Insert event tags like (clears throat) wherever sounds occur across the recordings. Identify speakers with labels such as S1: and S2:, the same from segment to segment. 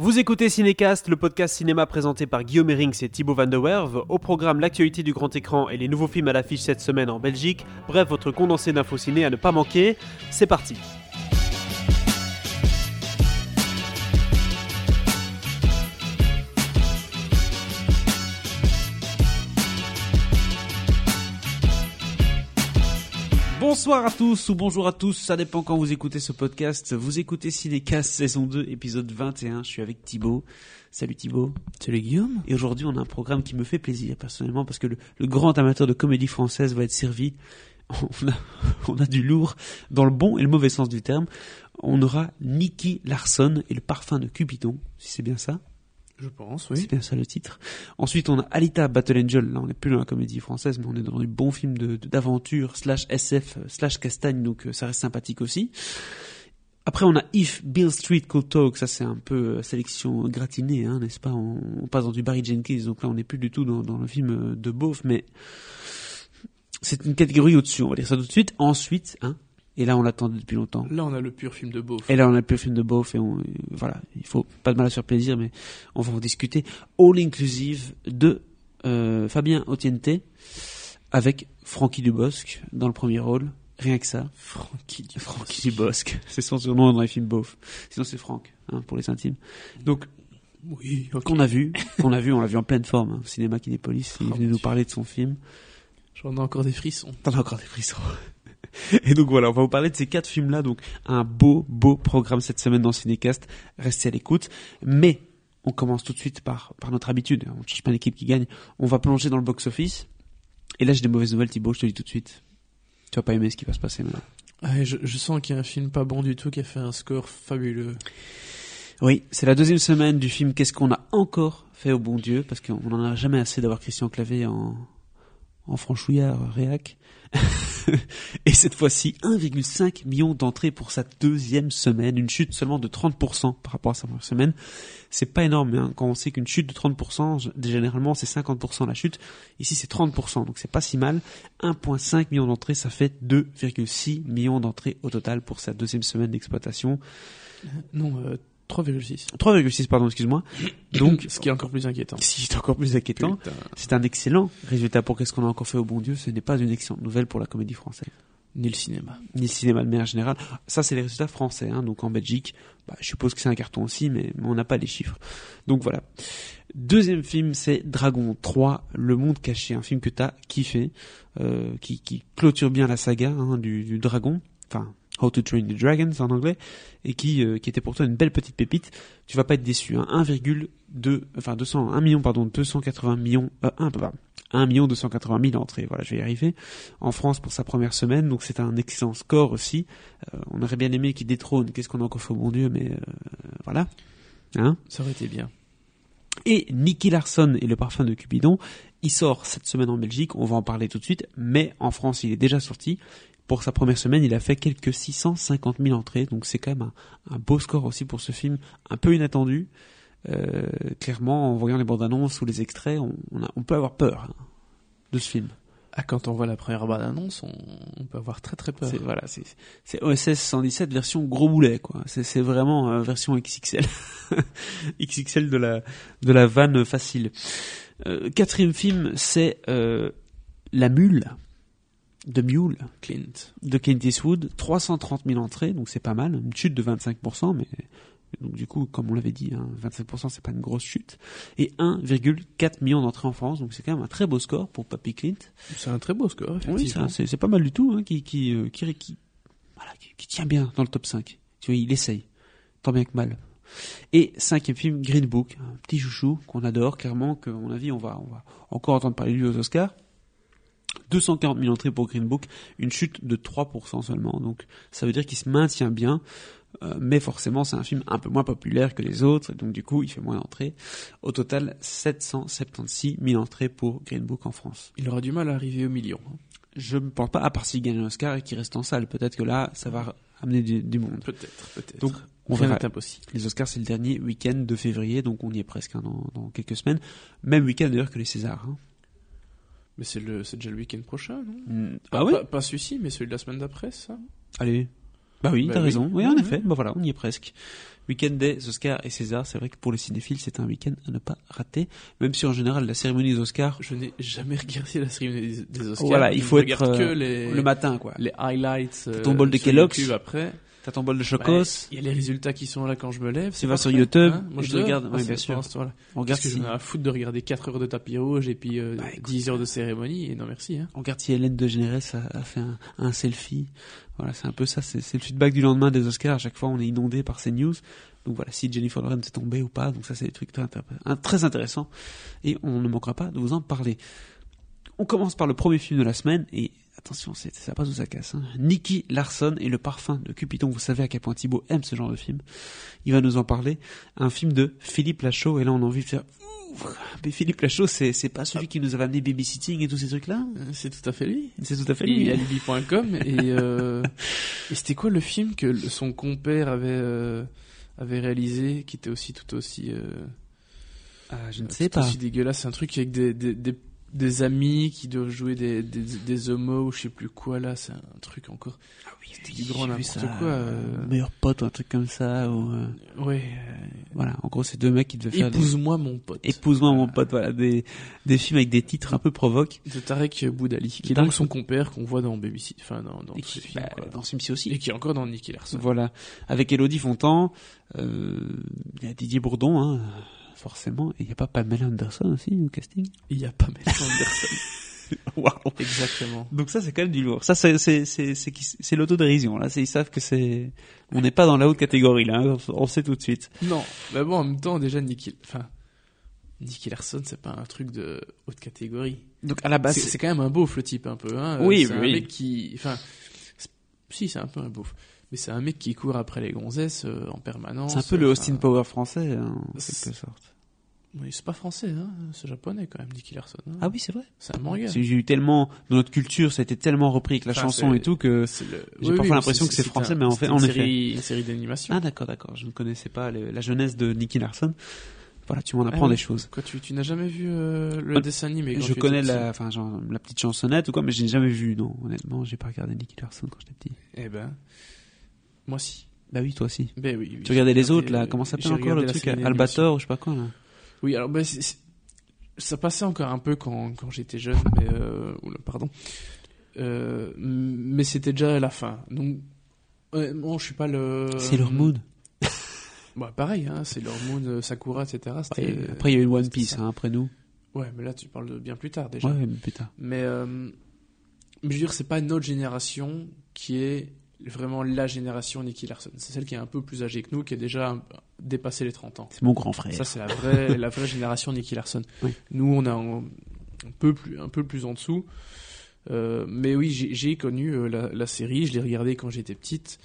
S1: Vous écoutez Cinécast, le podcast cinéma présenté par Guillaume Erings et Thibaut Van der Werve. Au programme, l'actualité du grand écran et les nouveaux films à l'affiche cette semaine en Belgique. Bref, votre condensé d'infos ciné à ne pas manquer. C'est parti. Bonsoir à tous ou bonjour à tous, ça dépend quand vous écoutez ce podcast. Vous écoutez Cinécast saison 2, épisode 21. Je suis avec Thibaut. Salut Thibaut.
S2: Salut Guillaume.
S1: Et aujourd'hui, on a un programme qui me fait plaisir personnellement parce que le, le grand amateur de comédie française va être servi. On a, (laughs) on a du lourd dans le bon et le mauvais sens du terme. On aura Nicky Larson et le parfum de Cupidon, si c'est bien ça.
S2: Je pense,
S1: C'est
S2: oui.
S1: bien ça le titre. Ensuite, on a Alita Battle Angel. Là, on n'est plus dans la comédie française, mais on est dans du bon film de- de- d'aventure, slash SF, slash castagne, donc euh, ça reste sympathique aussi. Après, on a If Bill Street Could Talk. Ça, c'est un peu euh, sélection gratinée, hein, n'est-ce pas? On, on passe dans du Barry Jenkins, donc là, on n'est plus du tout dans, dans le film euh, de beauf, mais c'est une catégorie au-dessus, on va dire ça tout de suite. Ensuite, hein, et là, on l'attendait depuis longtemps.
S2: Là, on a le pur film de beauf.
S1: Et là, on a le film de beauf et on, voilà, il faut pas de mal à se plaisir, mais on va en discuter. All Inclusive de euh, Fabien Otiente avec Francky Dubosc dans le premier rôle. Rien que ça.
S2: Francky du
S1: Francky Dubosc. (laughs) C'est son surnom dans les films beauf. Sinon, c'est Franck, hein, pour les intimes. Donc,
S2: Oui,
S1: qu'on a vu, qu'on a vu, on l'a vu en pleine forme, hein, au cinéma Kinépolis. Il est
S2: Oh,
S1: venu
S2: mon
S1: nous parler de son film.
S2: J'en ai encore des frissons.
S1: T'en as encore des frissons. Et donc voilà, on va vous parler de ces quatre films-là. Donc un beau, beau programme cette semaine dans Cinécast. Restez à l'écoute. Mais on commence tout de suite par, par notre habitude. On ne cherche pas l'équipe qui gagne. On va plonger dans le box-office. Et là, j'ai des mauvaises nouvelles, Thibaut, je te le dis tout de suite. Tu vas pas aimer ce qui va se passer maintenant.
S2: Ouais, je, je sens qu'il y a un film pas bon du tout qui a fait un score fabuleux.
S1: Oui, c'est la deuxième semaine du film Qu'est-ce qu'on a encore fait au bon Dieu? Parce qu'on n'en a jamais assez d'avoir Christian Clavé en, en franchouillard réac. (laughs) Et cette fois-ci, 1,5 million d'entrées pour sa deuxième semaine, une chute seulement de 30% par rapport à sa première semaine. C'est pas énorme, hein. quand on sait qu'une chute de 30%, g- généralement c'est 50% la chute. Ici c'est 30%, donc c'est pas si mal. 1,5 million d'entrées, ça fait 2,6 millions d'entrées au total pour sa deuxième semaine d'exploitation.
S2: Non, euh, 3,6.
S1: 3,6 pardon, excuse-moi. (coughs) Donc,
S2: Ce qui est encore plus inquiétant.
S1: si c'est encore plus inquiétant, c'est un excellent résultat pour qu'est-ce qu'on a encore fait au bon Dieu. Ce n'est pas une excellente nouvelle pour la comédie française,
S2: Ni le cinéma.
S1: ni le cinéma de manière générale. Ça, c'est les résultats français. Hein. Donc en Belgique, bah, je suppose que c'est un carton aussi, mais, mais on n'a pas les chiffres. Donc voilà. Deuxième film, c'est Dragon 3, Le Monde Caché, un film que t'as kiffé, euh, qui, qui clôture bien la saga hein, du, du dragon, enfin How to Train the Dragons en anglais, et qui, euh, qui était pour toi une belle petite pépite. Tu vas pas être déçu. Hein. 1,2, enfin 200, 1 million pardon, 280 millions, euh, 1, pardon, 1 million 280 000 entrées. Voilà, je vais y arriver. En France pour sa première semaine, donc c'est un excellent score aussi. Euh, on aurait bien aimé qu'il détrône. Qu'est-ce qu'on a encore fait au bon Dieu, mais euh, voilà. Hein?
S2: Ça aurait été bien.
S1: et Nicky Larson et le parfum de Cupidon, il sort cette semaine en Belgique, on va en parler tout de suite, mais en France il est déjà sorti. Pour sa première semaine, il a fait quelques 650 000 entrées, donc c'est quand même un, un beau score aussi pour ce film, un peu inattendu. Euh, clairement, en voyant les bandes annonces ou les extraits, on, on, a- on peut avoir peur hein, de ce film.
S2: Ah, quand on voit la première bande annonce, on, on peut avoir très très peur.
S1: C'est voilà, c'est OSS 117 version gros boulet quoi. C'est c'est vraiment euh, version XXL. (laughs) XXL de la de la vanne facile. Euh, quatrième film, c'est euh, La Mule de Mule
S2: Clint.
S1: de Clint Eastwood, 330 000 entrées, donc c'est pas mal, une chute de 25%, mais donc du coup, comme on l'avait dit, hein, 25% c'est pas une grosse chute, et 1,4 million d'entrées en France, donc c'est quand même un très beau score pour Papy Clint.
S2: C'est un très beau score,
S1: Oui,
S2: effectivement.
S1: c'est, c'est pas mal du tout, hein, qui, qui, euh, qui, qui, voilà, qui, qui tient bien dans le top 5. Tu vois, il essaye. Tant bien que mal. Et cinquième film, Green Book, un petit chouchou qu'on adore, clairement, que, à mon avis, on va, on va encore entendre parler de lui aux Oscars. 240 000 entrées pour Green Book, une chute de 3% seulement. Donc, ça veut dire qu'il se maintient bien. Euh, mais forcément, c'est un film un peu moins populaire que les autres, donc du coup, il fait moins d'entrées. Au total, 776 000 entrées pour Green Book en France.
S2: Il aura du mal à arriver au million. hein.
S1: Je ne pense pas, à part s'il gagne un Oscar et qu'il reste en salle. Peut-être que là, ça va amener du, du monde.
S2: Peut-être, peut-être.
S1: Donc, on
S2: Rien
S1: verra.
S2: impossible.
S1: Les Oscars, c'est le dernier week-end de février, donc on y est presque hein, dans, dans quelques semaines. Même week-end d'ailleurs que les Césars. hein.
S2: Mais c'est le, c'est déjà le week-end prochain, non
S1: Mm.
S2: Pas-
S1: Ah oui
S2: pas, pas celui-ci, mais celui de la semaine d'après, ça
S1: Allez. Bah oui,
S2: Bah
S1: t'as
S2: oui.
S1: raison. Oui, en effet. Bah voilà, on y est presque. week-end des Oscars et César. C'est vrai que pour les cinéphiles, c'est un week-end à ne pas rater. Même si en général, la cérémonie des Oscars,
S2: Je n'ai jamais regardé la série des, Oscars.
S1: Voilà, il faut être,
S2: que
S1: euh,
S2: les,
S1: le matin, quoi.
S2: les highlights.
S1: ton bol de Kellogg's.
S2: Après.
S1: T'as ton bol de
S2: Ouais,
S1: chocos,
S2: Il y a les résultats qui sont là quand je me lève.
S1: Tu
S2: c'est
S1: vas sur YouTube
S2: hein. Moi, je
S1: regardes,
S2: Ah, c'est
S1: bien sûr.
S2: ce temps-là.
S1: on regarde
S2: Parce que
S1: si,
S2: j'en ai à foutre de regarder 4 heures de tapis rouge et puis euh,
S1: Bah, écoute,
S2: 10 heures de cérémonie. Et non, merci. Hein.
S1: on regarde si Hélène de Généresse a, a fait un, un selfie. Voilà, c'est un peu ça, c'est le feedback du lendemain des Oscars. À chaque fois, on est inondé par ces news. Donc voilà, si Jennifer Lawrence est tombée ou pas. Donc ça, c'est des trucs très, très intéressants. Et on ne manquera pas de vous en parler. On commence par le premier film de la semaine. Et attention, c'est- ça passe où ça casse. Hein. Nicky Larson et le parfum de Cupidon. Vous savez à quel point Thibaut aime ce genre de film. Il va nous en parler. Un film de Philippe Lachaud. Et là, on a envie de faire... Mais Philippe Lachaud, c'est c'est pas celui qui nous avait amené babysitting et tous ces trucs-là?
S2: C'est tout à fait lui.
S1: C'est tout à fait
S2: Et
S1: lui.
S2: alibi.com et, euh, et c'était quoi le film que son compère avait euh, avait réalisé qui était aussi tout aussi euh,
S1: Ah, je ne sais pas.
S2: aussi dégueulasse? C'est un truc avec des, des, des, des amis qui doivent jouer des, des, des homos ou je sais plus quoi là c'est un truc encore
S1: Ah oui,
S2: C'était du grand n'importe quoi, euh.
S1: Meilleur pote ou un truc comme ça. Ou, euh,
S2: ouais
S1: voilà, en gros, c'est deux mecs qui devaient
S2: euh,
S1: faire des...
S2: épouse-moi mon pote
S1: Épouse-moi mon pote, voilà, des, des films avec des titres un peu provoques.
S2: de Tarek Boudali qui est
S1: Tarek
S2: donc son compère qu'on voit dans Baby enfin dans, dans
S1: qui,
S2: films,
S1: bah,
S2: quoi.
S1: dans ce film-ci aussi.
S2: et qui est encore dans Nicky Larson
S1: Voilà, avec Elodie Fontan, euh, il y a Didier Bourdon, hein, forcément, et il n'y a pas Pamela Anderson aussi au casting?
S2: il y a Pamela Anderson (laughs)
S1: Waouh
S2: exactement
S1: Donc ça, c'est quand même du lourd. Ça, c'est c'est c'est c'est l'autodérision. Là, ils savent que c'est on n'est pas dans la haute catégorie là. hein, on sait tout de suite.
S2: Non, mais bon, en même temps, déjà, Nicky, enfin, Nicky Larson, c'est pas un truc de haute catégorie.
S1: Donc à la base,
S2: c'est quand même un beauf, le type, un peu, hein.
S1: Oui,
S2: c'est un
S1: oui.
S2: mec qui, enfin, si, c'est un peu un beauf. Mais c'est un mec qui court après les gonzesses euh, en permanence.
S1: c'est un peu le
S2: enfin,
S1: Austin Power français, hein, en
S2: c'est-
S1: quelque sorte.
S2: Oui, c'est pas français, hein. C'est japonais, quand même, Nicky Larson. hein.
S1: Ah oui, c'est vrai.
S2: c'est un manga.
S1: J'ai eu tellement dans notre culture, ça a été tellement repris avec la
S2: Enfin,
S1: chanson et tout que
S2: le-
S1: J'ai
S2: oui,
S1: parfois
S2: oui,
S1: l'impression que c'est français,
S2: un-
S1: mais en fait- en effet.
S2: Une série d'animation.
S1: ah d'accord, d'accord. Je ne connaissais pas le- la jeunesse de Nicky Larson. Voilà, tu m'en apprends
S2: Ah
S1: des choses.
S2: Quoi, tu, tu n'as jamais vu euh, le dessin animé quand
S1: Je
S2: tu
S1: connais la, enfin genre la petite chansonnette ou quoi, mais je n'ai jamais vu. Non, honnêtement, j'ai pas regardé Nicky Larson quand j'étais petit.
S2: Eh ben, moi si.
S1: Bah oui, toi aussi.
S2: Ben oui, oui,
S1: Tu regardais les
S2: regardé,
S1: autre là, comment ça s'appelle encore le truc Albator ou je sais pas quoi là?
S2: Oui, alors c'est- ça passait encore un peu quand, quand j'étais jeune, mais euh, oula, pardon. Euh, mais c'était déjà à la fin. Donc, honnêtement, je suis pas le.
S1: C'est leur mood.
S2: Bah pareil, hein, c'est leur mood, euh, Sakura, etc.
S1: Après il y a eu One Piece hein, après nous.
S2: Ouais, mais là tu parles de bien plus tard déjà.
S1: Ouais, mais putain.
S2: Mais, euh, mais je veux dire, c'est pas notre génération qui est vraiment la génération Nicky Larson. C'est celle qui est un peu plus âgée que nous, qui a déjà un- dépassé les 30 ans.
S1: C'est mon grand frère.
S2: Ça, c'est la vraie, (laughs) la vraie génération Nicky Larson.
S1: Oui.
S2: Nous, on a un, un peu plus, un peu plus en dessous. Euh, mais oui, j'ai connu euh, la, la série. Je l'ai regardée quand j'étais petite.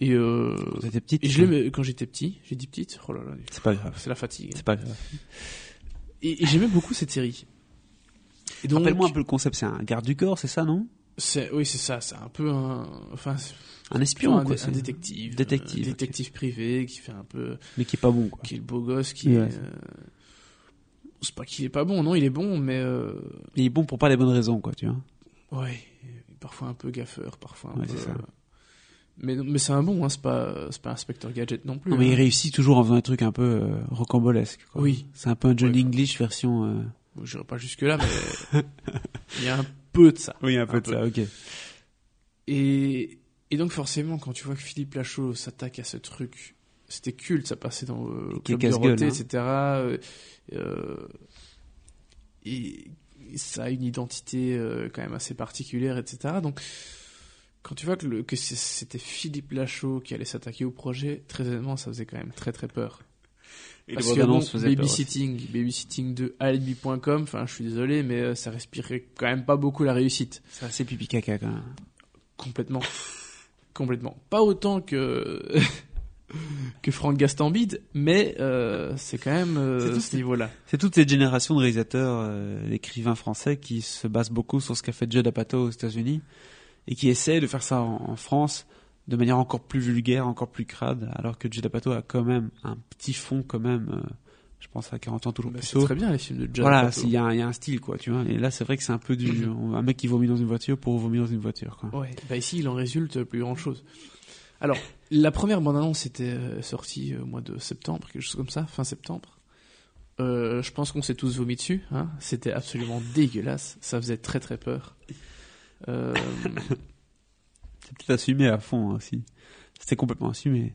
S2: Et, euh,
S1: Quand petite.
S2: et je quand j'étais petit. J'ai dit petite? Oh là là,
S1: C'est pas grave.
S2: c'est la fatigue.
S1: C'est pas grave.
S2: Et, et j'aimais beaucoup cette série.
S1: Rappelle-moi un peu le concept. C'est un garde du corps, c'est ça, non?
S2: Oui, c'est ça. C'est un peu un, enfin,
S1: Un espion,
S2: un,
S1: quoi.
S2: un détective,
S1: Détective,
S2: un
S1: ok.
S2: détective privé qui fait un peu,
S1: Mais qui est pas bon, quoi.
S2: qui est le beau gosse, qui
S1: Ouais.
S2: est, euh, c'est pas qu'il est pas bon, non, il est bon, mais euh,
S1: Il est bon pour pas les bonnes raisons, quoi, tu vois.
S2: Ouais, parfois un peu gaffeur, parfois un
S1: Ouais,
S2: peu.
S1: c'est ça.
S2: euh, Mais, mais c'est un bon, hein, c'est pas, c'est pas Inspector Gadget non plus.
S1: Non, mais il
S2: hein.
S1: réussit toujours en faisant un truc un peu euh, rocambolesque. Quoi.
S2: Oui.
S1: C'est un peu un
S2: Ouais.
S1: English version. euh,
S2: Bon, J'irai pas jusque-là, mais (laughs) il y a un peu de ça.
S1: Oui, un
S2: peu de ça,
S1: ok.
S2: Et, et donc forcément, quand tu vois que Philippe Lachaud s'attaque à ce truc, c'était culte, ça passait dans euh,
S1: Qui est
S2: Club
S1: casse-gueule,
S2: Dorothée,
S1: hein.
S2: etc. euh, euh, et, ça a une identité euh, quand même assez particulière, etc. Donc quand tu vois que, le, c'était Philippe Lachaud qui allait s'attaquer au projet, très honnêtement, ça faisait quand même très très peur.
S1: Et
S2: Parce
S1: les
S2: que bon, babysitting, babysitting de alibi.com, enfin je suis désolé, mais euh, ça respirait quand même pas beaucoup la réussite.
S1: C'est assez pipi caca quand même.
S2: Complètement. Complètement. Pas autant que (laughs) que Franck Gastambide, mais euh, c'est quand même euh, ce niveau-là.
S1: C'est toute cette génération de réalisateurs, euh, d'écrivains français qui se basent beaucoup sur ce qu'a fait Judd Apatow aux États-Unis et qui essaient de faire ça en, en France de manière encore plus vulgaire, encore plus crade, alors que Judd Apatow a quand même un petit fond quand même, je pense à 40 ans toujours
S2: Bah,
S1: plus
S2: c'est
S1: tôt.
S2: très bien les films de Judd
S1: Voilà, y, un- il y a un style quoi, tu vois. Et là, c'est vrai que c'est un peu du un mec qui vomit dans une voiture pour vomir dans une voiture quoi.
S2: Ouais, bah ici il en résulte plus grand chose. Alors, la première bande-annonce était euh, sortie euh, au mois de septembre, quelque chose comme ça, fin septembre. Euh, je pense qu'on s'est tous vomi dessus. Hein. C'était absolument (laughs) dégueulasse. Ça faisait très très peur. Euh, (laughs)
S1: C'est peut-être assumé à fond hein, aussi. C'était complètement assumé.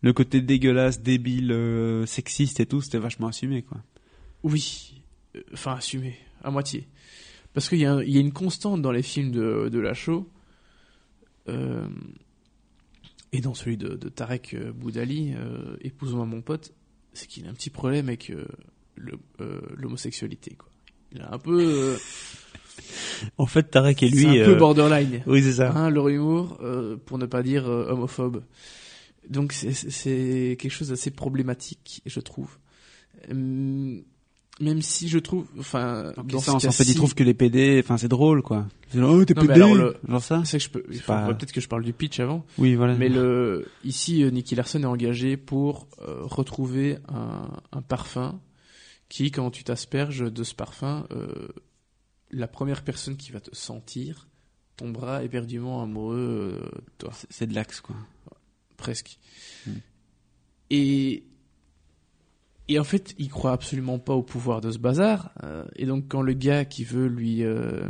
S1: Le côté dégueulasse, débile, euh, sexiste et tout, c'était vachement assumé, quoi.
S2: oui, Euh, enfin assumé, à moitié. Parce qu'il y, a y une constante dans les films de, de Lachaud, euh, et dans celui de, de Tarek Boudali, euh, Épouse-moi mon pote, c'est qu'il a un petit problème avec l'homosexualité. quoi. Il a un peu, (laughs)
S1: En fait, Tarek et lui...
S2: c'est un peu borderline.
S1: Oui, c'est ça.
S2: Hein, leur humour, pour ne pas dire homophobe. Donc c'est- quelque chose d'assez problématique, je trouve. Hum, Même si je trouve, enfin, dans
S1: ça,
S2: ce
S1: en fait,
S2: cas-ci-
S1: il trouve que les PD, enfin, c'est drôle, quoi. Oh, t'es PD
S2: alors, le-
S1: Genre ça
S2: c'est que je peux,
S1: pas-
S2: peut-être que je parle du pitch avant.
S1: Oui, voilà.
S2: Mais le, ici, euh, Nicky Larson est engagé pour euh, retrouver un, un parfum qui, quand tu t'asperges de ce parfum, euh, la première personne qui va te sentir tombera éperdument amoureux euh, de toi.
S1: C'est de l'axe, quoi.
S2: Presque.
S1: Hmm.
S2: Et et en fait, il croit absolument pas au pouvoir de ce bazar. euh, et donc, quand le gars qui veut lui euh,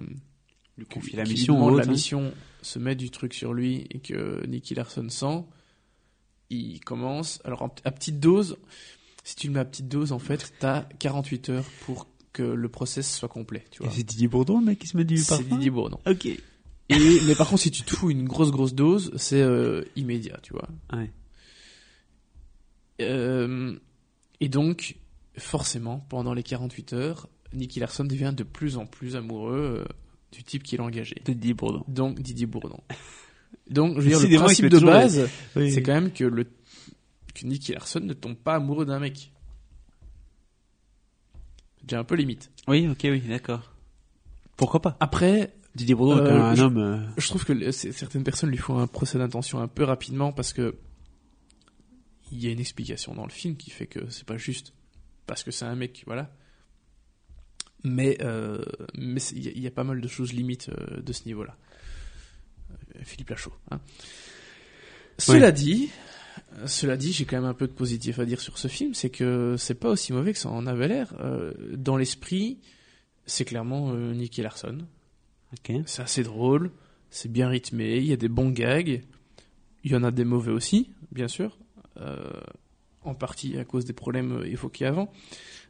S1: Lui
S2: qui-
S1: confie la mission
S2: la
S1: hein.
S2: mission, se met du truc sur lui et que Nicky Larson sent, il commence. Alors, en- à petite dose, si tu le mets à petite dose, en fait, t'as 48 heures pour que le process soit complet. Tu
S1: Et
S2: vois.
S1: c'est Didier Bourdon, le mec, qui se met du
S2: C'est
S1: parfum?
S2: Didier Bourdon.
S1: Ok.
S2: Et, mais par contre, si tu te fous une grosse, grosse dose, c'est euh, immédiat, tu vois.
S1: Ouais.
S2: Euh, et donc, forcément, pendant les 48 heures, Nicky Larson devient de plus en plus amoureux euh, du type qu'il a engagé.
S1: De Didier Bourdon.
S2: Donc, Didier Bourdon. Donc, je veux dire, le principe de base,
S1: Oui.
S2: c'est quand même que, le, que Nicky Larson ne tombe pas amoureux d'un mec. C'est déjà un peu limite.
S1: Oui, ok, oui, d'accord. Pourquoi pas?
S2: Après,
S1: Didier Bourdon est
S2: Euh,
S1: quand même un
S2: je-
S1: homme... euh,
S2: je trouve que certaines personnes lui font un procès d'intention un peu rapidement parce que il y a une explication dans le film qui fait que c'est pas juste parce que c'est un mec, voilà. Mais euh, mais il y, a- il y a pas mal de choses limites euh, de ce niveau-là. Philippe Lachaud. Hein. Cela dit, cela dit, j'ai quand même un peu de positif à dire sur ce film, c'est que c'est pas aussi mauvais que ça en avait l'air. Euh, dans l'esprit, c'est clairement Nicky Larson. C'est assez drôle, c'est bien rythmé, il y a des bons gags. Il y en a des mauvais aussi, bien sûr. euh, en partie à cause des problèmes évoqués avant.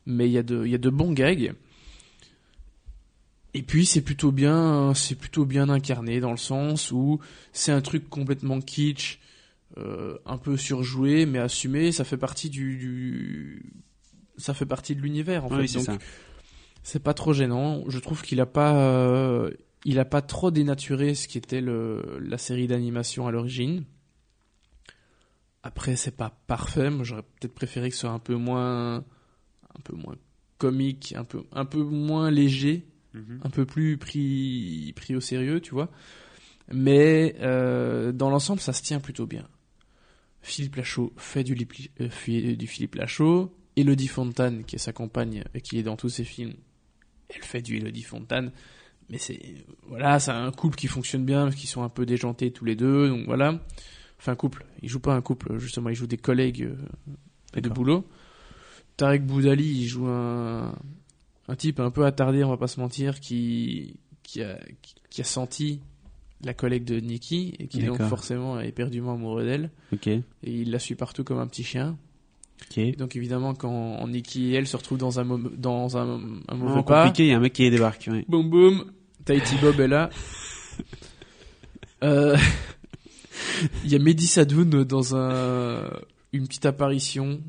S2: Mais il y a de, il y a de bons gags. Et puis c'est plutôt bien, c'est plutôt bien incarné dans le sens où c'est un truc complètement kitsch, euh, un peu surjoué, mais assumé. Ça fait partie du, du- ça fait partie de l'univers en fait.
S1: Oui,
S2: Donc, c'est pas trop gênant. Je trouve qu'il a pas, euh, il a pas trop dénaturé ce qui était le, la série d'animation à l'origine. Après, c'est pas parfait. Moi, j'aurais peut-être préféré que ce soit un peu moins, un peu moins comique, un peu, un peu moins léger,
S1: Mhm.
S2: un peu plus pris, pris au sérieux, tu vois. Mais euh, dans l'ensemble, ça se tient plutôt bien. Philippe Lachaud fait du, euh, fi- du Philippe Lachaud. Elodie Fontane, qui est sa compagne et qui est dans tous ses films, elle fait du Elodie Fontane. Mais c'est voilà, c'est un couple qui fonctionne bien, parce qu'ils sont un peu déjantés tous les deux, donc voilà. Enfin, couple. Ils jouent pas un couple, justement, ils jouent des collègues euh, de boulot. Tarek Boudali, il joue un, un type un peu attardé, on va pas se mentir, qui, qui, a, qui, a senti la collègue de Nikki et qui donc forcément est éperdument amoureux d'elle.
S1: Ok.
S2: Et il la suit partout comme un petit chien.
S1: Ok.
S2: Et donc évidemment, quand Nikki et elle se retrouvent dans un, dans un, un mauvais
S1: Vraiment
S2: pas,
S1: compliqué, il y a un mec qui débarque. ouais.
S2: boum boum, Tahiti Bob est là. Euh, Il y a Mehdi Sadoun dans un, une petite apparition.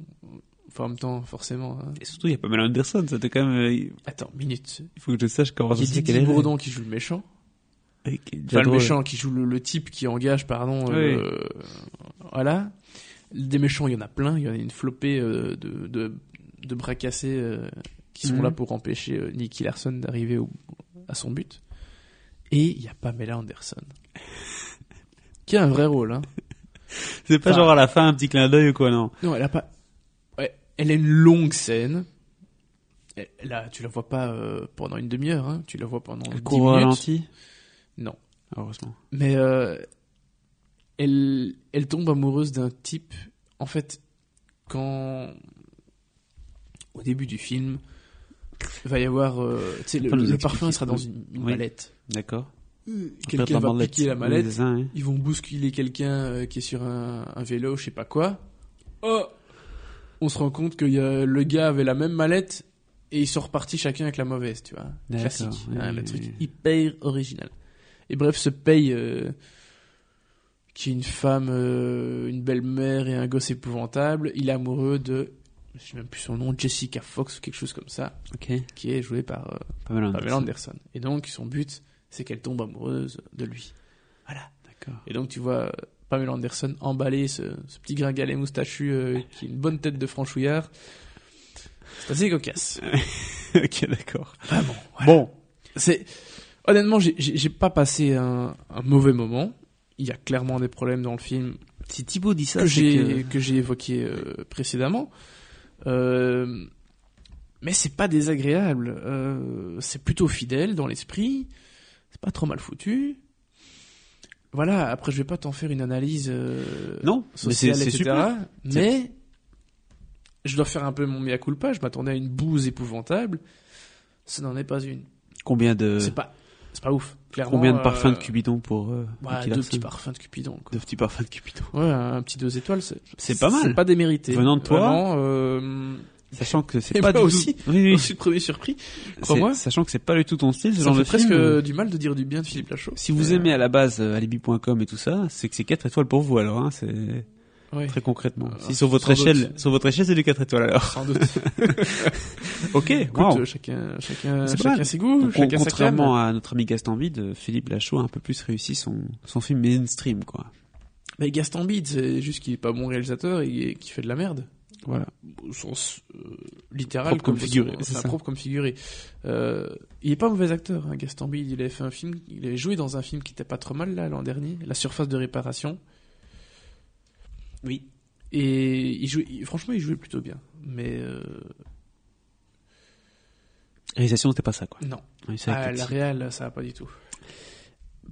S2: Enfin, en même temps, forcément. hein.
S1: Et surtout, il y a Pamela Anderson, ça t'es quand même... euh, Il
S2: Attends, minute.
S1: faut que je sache comment
S2: Il
S1: ça se est...
S2: Bourdon qui joue le méchant. Enfin, le méchant qui joue le, le type qui engage, pardon. euh, voilà. Des méchants, il y en a plein. Il y en a une flopée euh, de, de, de bras cassés qui sont
S1: Mhm.
S2: là pour empêcher Nicky Larson d'arriver à son but. Et il y a Pamela Anderson. (laughs) qui a un vrai rôle, hein.
S1: C'est pas
S2: Enfin-
S1: genre à la fin un petit clin d'œil ou quoi, non
S2: Non, elle a pas. Ouais, elle a une longue scène. Elle- Là, tu la vois pas euh, pendant une demi-heure, hein. Tu la vois pendant
S1: Elle
S2: 10
S1: court
S2: minutes.
S1: ralenti?
S2: Non.
S1: Heureusement.
S2: Mais euh, elle, elle tombe amoureuse d'un type. En fait, quand au début du film, il va y avoir, euh, le, le parfum sera dans une, une
S1: Oui.
S2: mallette.
S1: D'accord.
S2: Quelqu'un va piquer la mallette.
S1: Oui, c'est ça, hein.
S2: Ils vont bousculer quelqu'un euh, qui est sur un, un vélo, je sais pas quoi. Oh On se rend compte que y a- le gars avait la même mallette et ils sont repartis chacun avec la mauvaise, tu vois. Classique.
S1: oui,
S2: hein, le
S1: oui,
S2: truc
S1: oui.
S2: hyper original. Et bref, ce paye euh, qui est une femme, euh, une belle-mère et un gosse épouvantable, il est amoureux de, je sais même plus son nom, Jessica Fox ou quelque chose comme ça, qui est jouée par euh,
S1: Pamela Anderson.
S2: Pamela Anderson. Et donc, son but, c'est qu'elle tombe amoureuse de lui. Voilà.
S1: D'accord.
S2: Et donc tu vois Pamela Anderson emballer ce, ce petit gringalet moustachu euh, qui a une bonne tête de franchouillard. C'est assez cocasse. (laughs)
S1: ok, d'accord.
S2: Ah bon,
S1: Bon.
S2: C'est honnêtement, j'ai- pas passé un, un mauvais moment. Il y a clairement des problèmes dans le film
S1: Si Thibaut dit ça,
S2: que
S1: c'est
S2: j'ai
S1: que...
S2: que j'ai évoqué euh, précédemment. Euh, mais c'est pas désagréable. C'est plutôt fidèle dans l'esprit. C'est pas trop mal foutu. Voilà. Après, je vais pas t'en faire une analyse. euh,
S1: Non, mais c'est
S2: sociale,
S1: c'est
S2: etc.
S1: super.
S2: Mais je dois faire un peu mon mea culpa. Je m'attendais à une bouse épouvantable. Ce n'en est pas une.
S1: Combien de
S2: C'est pas, c'est pas ouf. Clairement.
S1: combien de
S2: euh,
S1: parfums de Cupidon pour euh,
S2: ouais, deux petits parfums de Cupidon. Quoi.
S1: Deux petits parfums de Cupidon.
S2: Ouais, un petit deux étoiles, c'est
S1: C'est pas mal.
S2: C'est pas démérité.
S1: Venant de toi.
S2: Vraiment, euh,
S1: Sachant que c'est pas
S2: moi
S1: du
S2: aussi.
S1: tout. Oui,
S2: je
S1: oui.
S2: suis le premier surpris. Crois-moi.
S1: Sachant que c'est pas du tout ton style, ce
S2: Ça
S1: genre
S2: fait
S1: de
S2: presque
S1: film.
S2: du mal de dire du bien de Philippe Lachaud.
S1: Si vous
S2: Euh,
S1: aimez à la base euh, alibi.com et tout ça, c'est que c'est 4 étoiles pour vous alors, hein, c'est très concrètement.
S2: Euh,
S1: si sur votre échelle,
S2: doute.
S1: sur votre échelle, c'est du 4 étoiles alors.
S2: sans doute. (laughs)
S1: ok,
S2: Écoute,
S1: wow.
S2: chacun, chacun, chacun ses goûts,
S1: Donc,
S2: chacun sa
S1: contrairement à notre ami Gaston Bide, Philippe Lachaud a un peu plus réussi son, son film mainstream, quoi.
S2: Mais Gaston Bide, c'est juste qu'il est pas bon réalisateur et qu'il fait de la merde.
S1: Voilà.
S2: Au sens euh, littéral
S1: Propre comme figuré, c'est ça.
S2: propre comme figuré. Euh, il est pas mauvais acteur, hein, Gaston Bide. Il avait fait un film, il avait joué dans un film qui était pas trop mal là l'an dernier, La Surface de réparation.
S1: Oui.
S2: Et il jouait, il- franchement, il jouait plutôt bien. Mais euh,
S1: Réalisation, c'était pas ça, quoi.
S2: non,
S1: Oui,
S2: Ah, la réal, ça va pas du tout.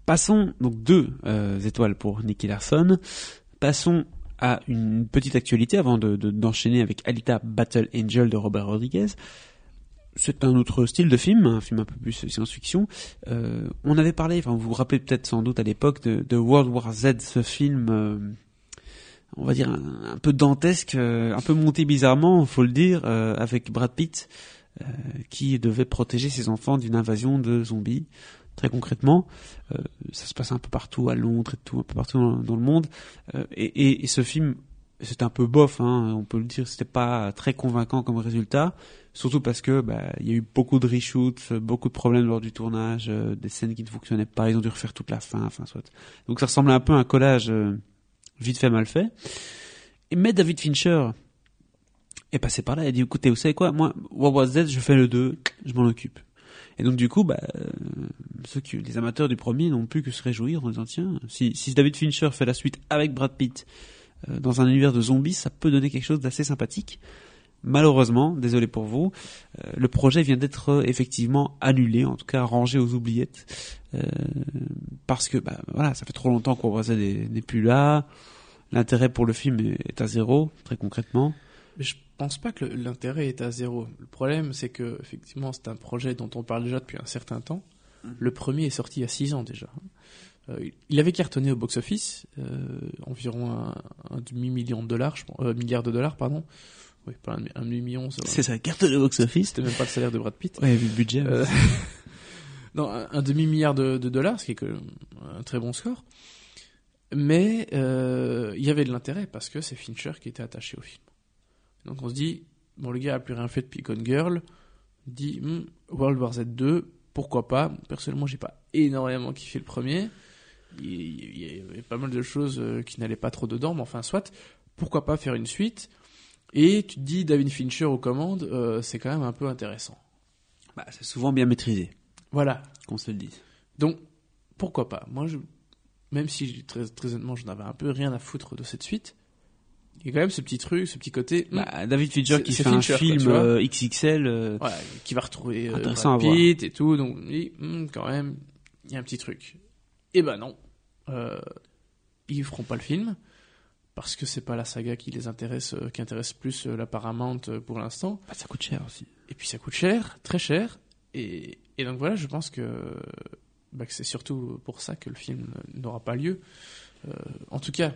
S1: Passons, donc deux euh, étoiles pour Nicky Larson. Passons à une petite actualité avant de- de- d'enchaîner avec Alita Battle Angel de Robert Rodriguez. C'est un autre style de film, un film un peu plus science-fiction. Euh, on avait parlé, enfin vous vous rappelez peut-être sans doute à l'époque de, de World War Z, ce film, euh, on va dire un, peu dantesque, euh, un peu monté bizarrement, faut le dire, euh, avec Brad Pitt, qui devait protéger ses enfants d'une invasion de zombies. Très concrètement, euh, ça se passe un peu partout à Londres et tout, un peu partout dans, le monde. Euh, et, et, et ce film, c'était un peu bof, hein, on peut le dire, c'était pas très convaincant comme résultat, surtout parce que bah, il y a eu beaucoup de reshoots, beaucoup de problèmes lors du tournage, euh, des scènes qui ne fonctionnaient pas, ils ont dû refaire toute la fin, enfin soit. Donc ça ressemblait un peu à un collage euh, vite fait mal fait. Et mais David Fincher est passé par là et a dit écoutez, vous savez quoi, moi World War Z, je fais le 2, je m'en occupe. Et donc du coup, bah, euh, ceux qui, les amateurs du premier n'ont plus que se réjouir en disant tiens, si, si David Fincher fait la suite avec Brad Pitt euh, dans un univers de zombies, ça peut donner quelque chose d'assez sympathique. Malheureusement, désolé pour vous, euh, le projet vient d'être euh, effectivement annulé, en tout cas rangé aux oubliettes, euh, parce que bah voilà, ça fait trop longtemps qu'on n'est plus là. L'intérêt pour le film est à zéro, très concrètement.
S2: Mais je pense pas que l'intérêt est à zéro. Le problème, c'est que effectivement, c'est un projet dont on parle déjà depuis un certain temps. Le premier est sorti il y a six ans déjà. Euh, il avait cartonné au box-office, euh, environ un, un demi-million de dollars, je pense, euh, milliard de dollars, pardon. Oui, pas un, un demi-million, ça.
S1: C'est sa carte de box-office.
S2: C'était même pas le salaire de Brad Pitt.
S1: Ouais, vu le budget. (laughs)
S2: Non, un, un demi-milliard de, de dollars, ce qui est que un très bon score. Mais il y avait de l'intérêt parce que c'est Fincher qui était attaché au film. Donc on se dit, bon, le gars a plus rien fait depuis Gone Girl. On dit, hmm, World War Z 2, pourquoi pas? Personnellement, j'ai pas énormément kiffé le premier. Il, il y avait pas mal de choses euh, qui n'allaient pas trop dedans, mais enfin, soit, pourquoi pas faire une suite? Et tu te dis, David Fincher aux commandes, euh, c'est quand même un peu intéressant.
S1: Bah, c'est souvent bien maîtrisé,
S2: Voilà,
S1: qu'on se le dise.
S2: donc, pourquoi pas? Moi, je, même si très, très honnêtement, j'en avais un peu rien à foutre de cette suite, il y a quand même ce petit truc, ce petit côté, hmm,
S1: Bah, David Fincher qui fait
S2: Fincher,
S1: un film euh, XXL, euh,
S2: ouais, qui va retrouver euh, Brad. Pitt et tout, donc, oui, hmm, quand même, il y a un petit truc. Et ben non. Euh, ils feront pas le film parce que c'est pas la saga qui les intéresse, euh, qui intéresse plus euh, la Paramount euh, pour l'instant.
S1: Bah, ça coûte cher aussi.
S2: Et puis ça coûte cher, très cher. Et, et donc voilà, je pense que, bah, que c'est surtout pour ça que le film n'aura pas lieu. Euh, en tout cas,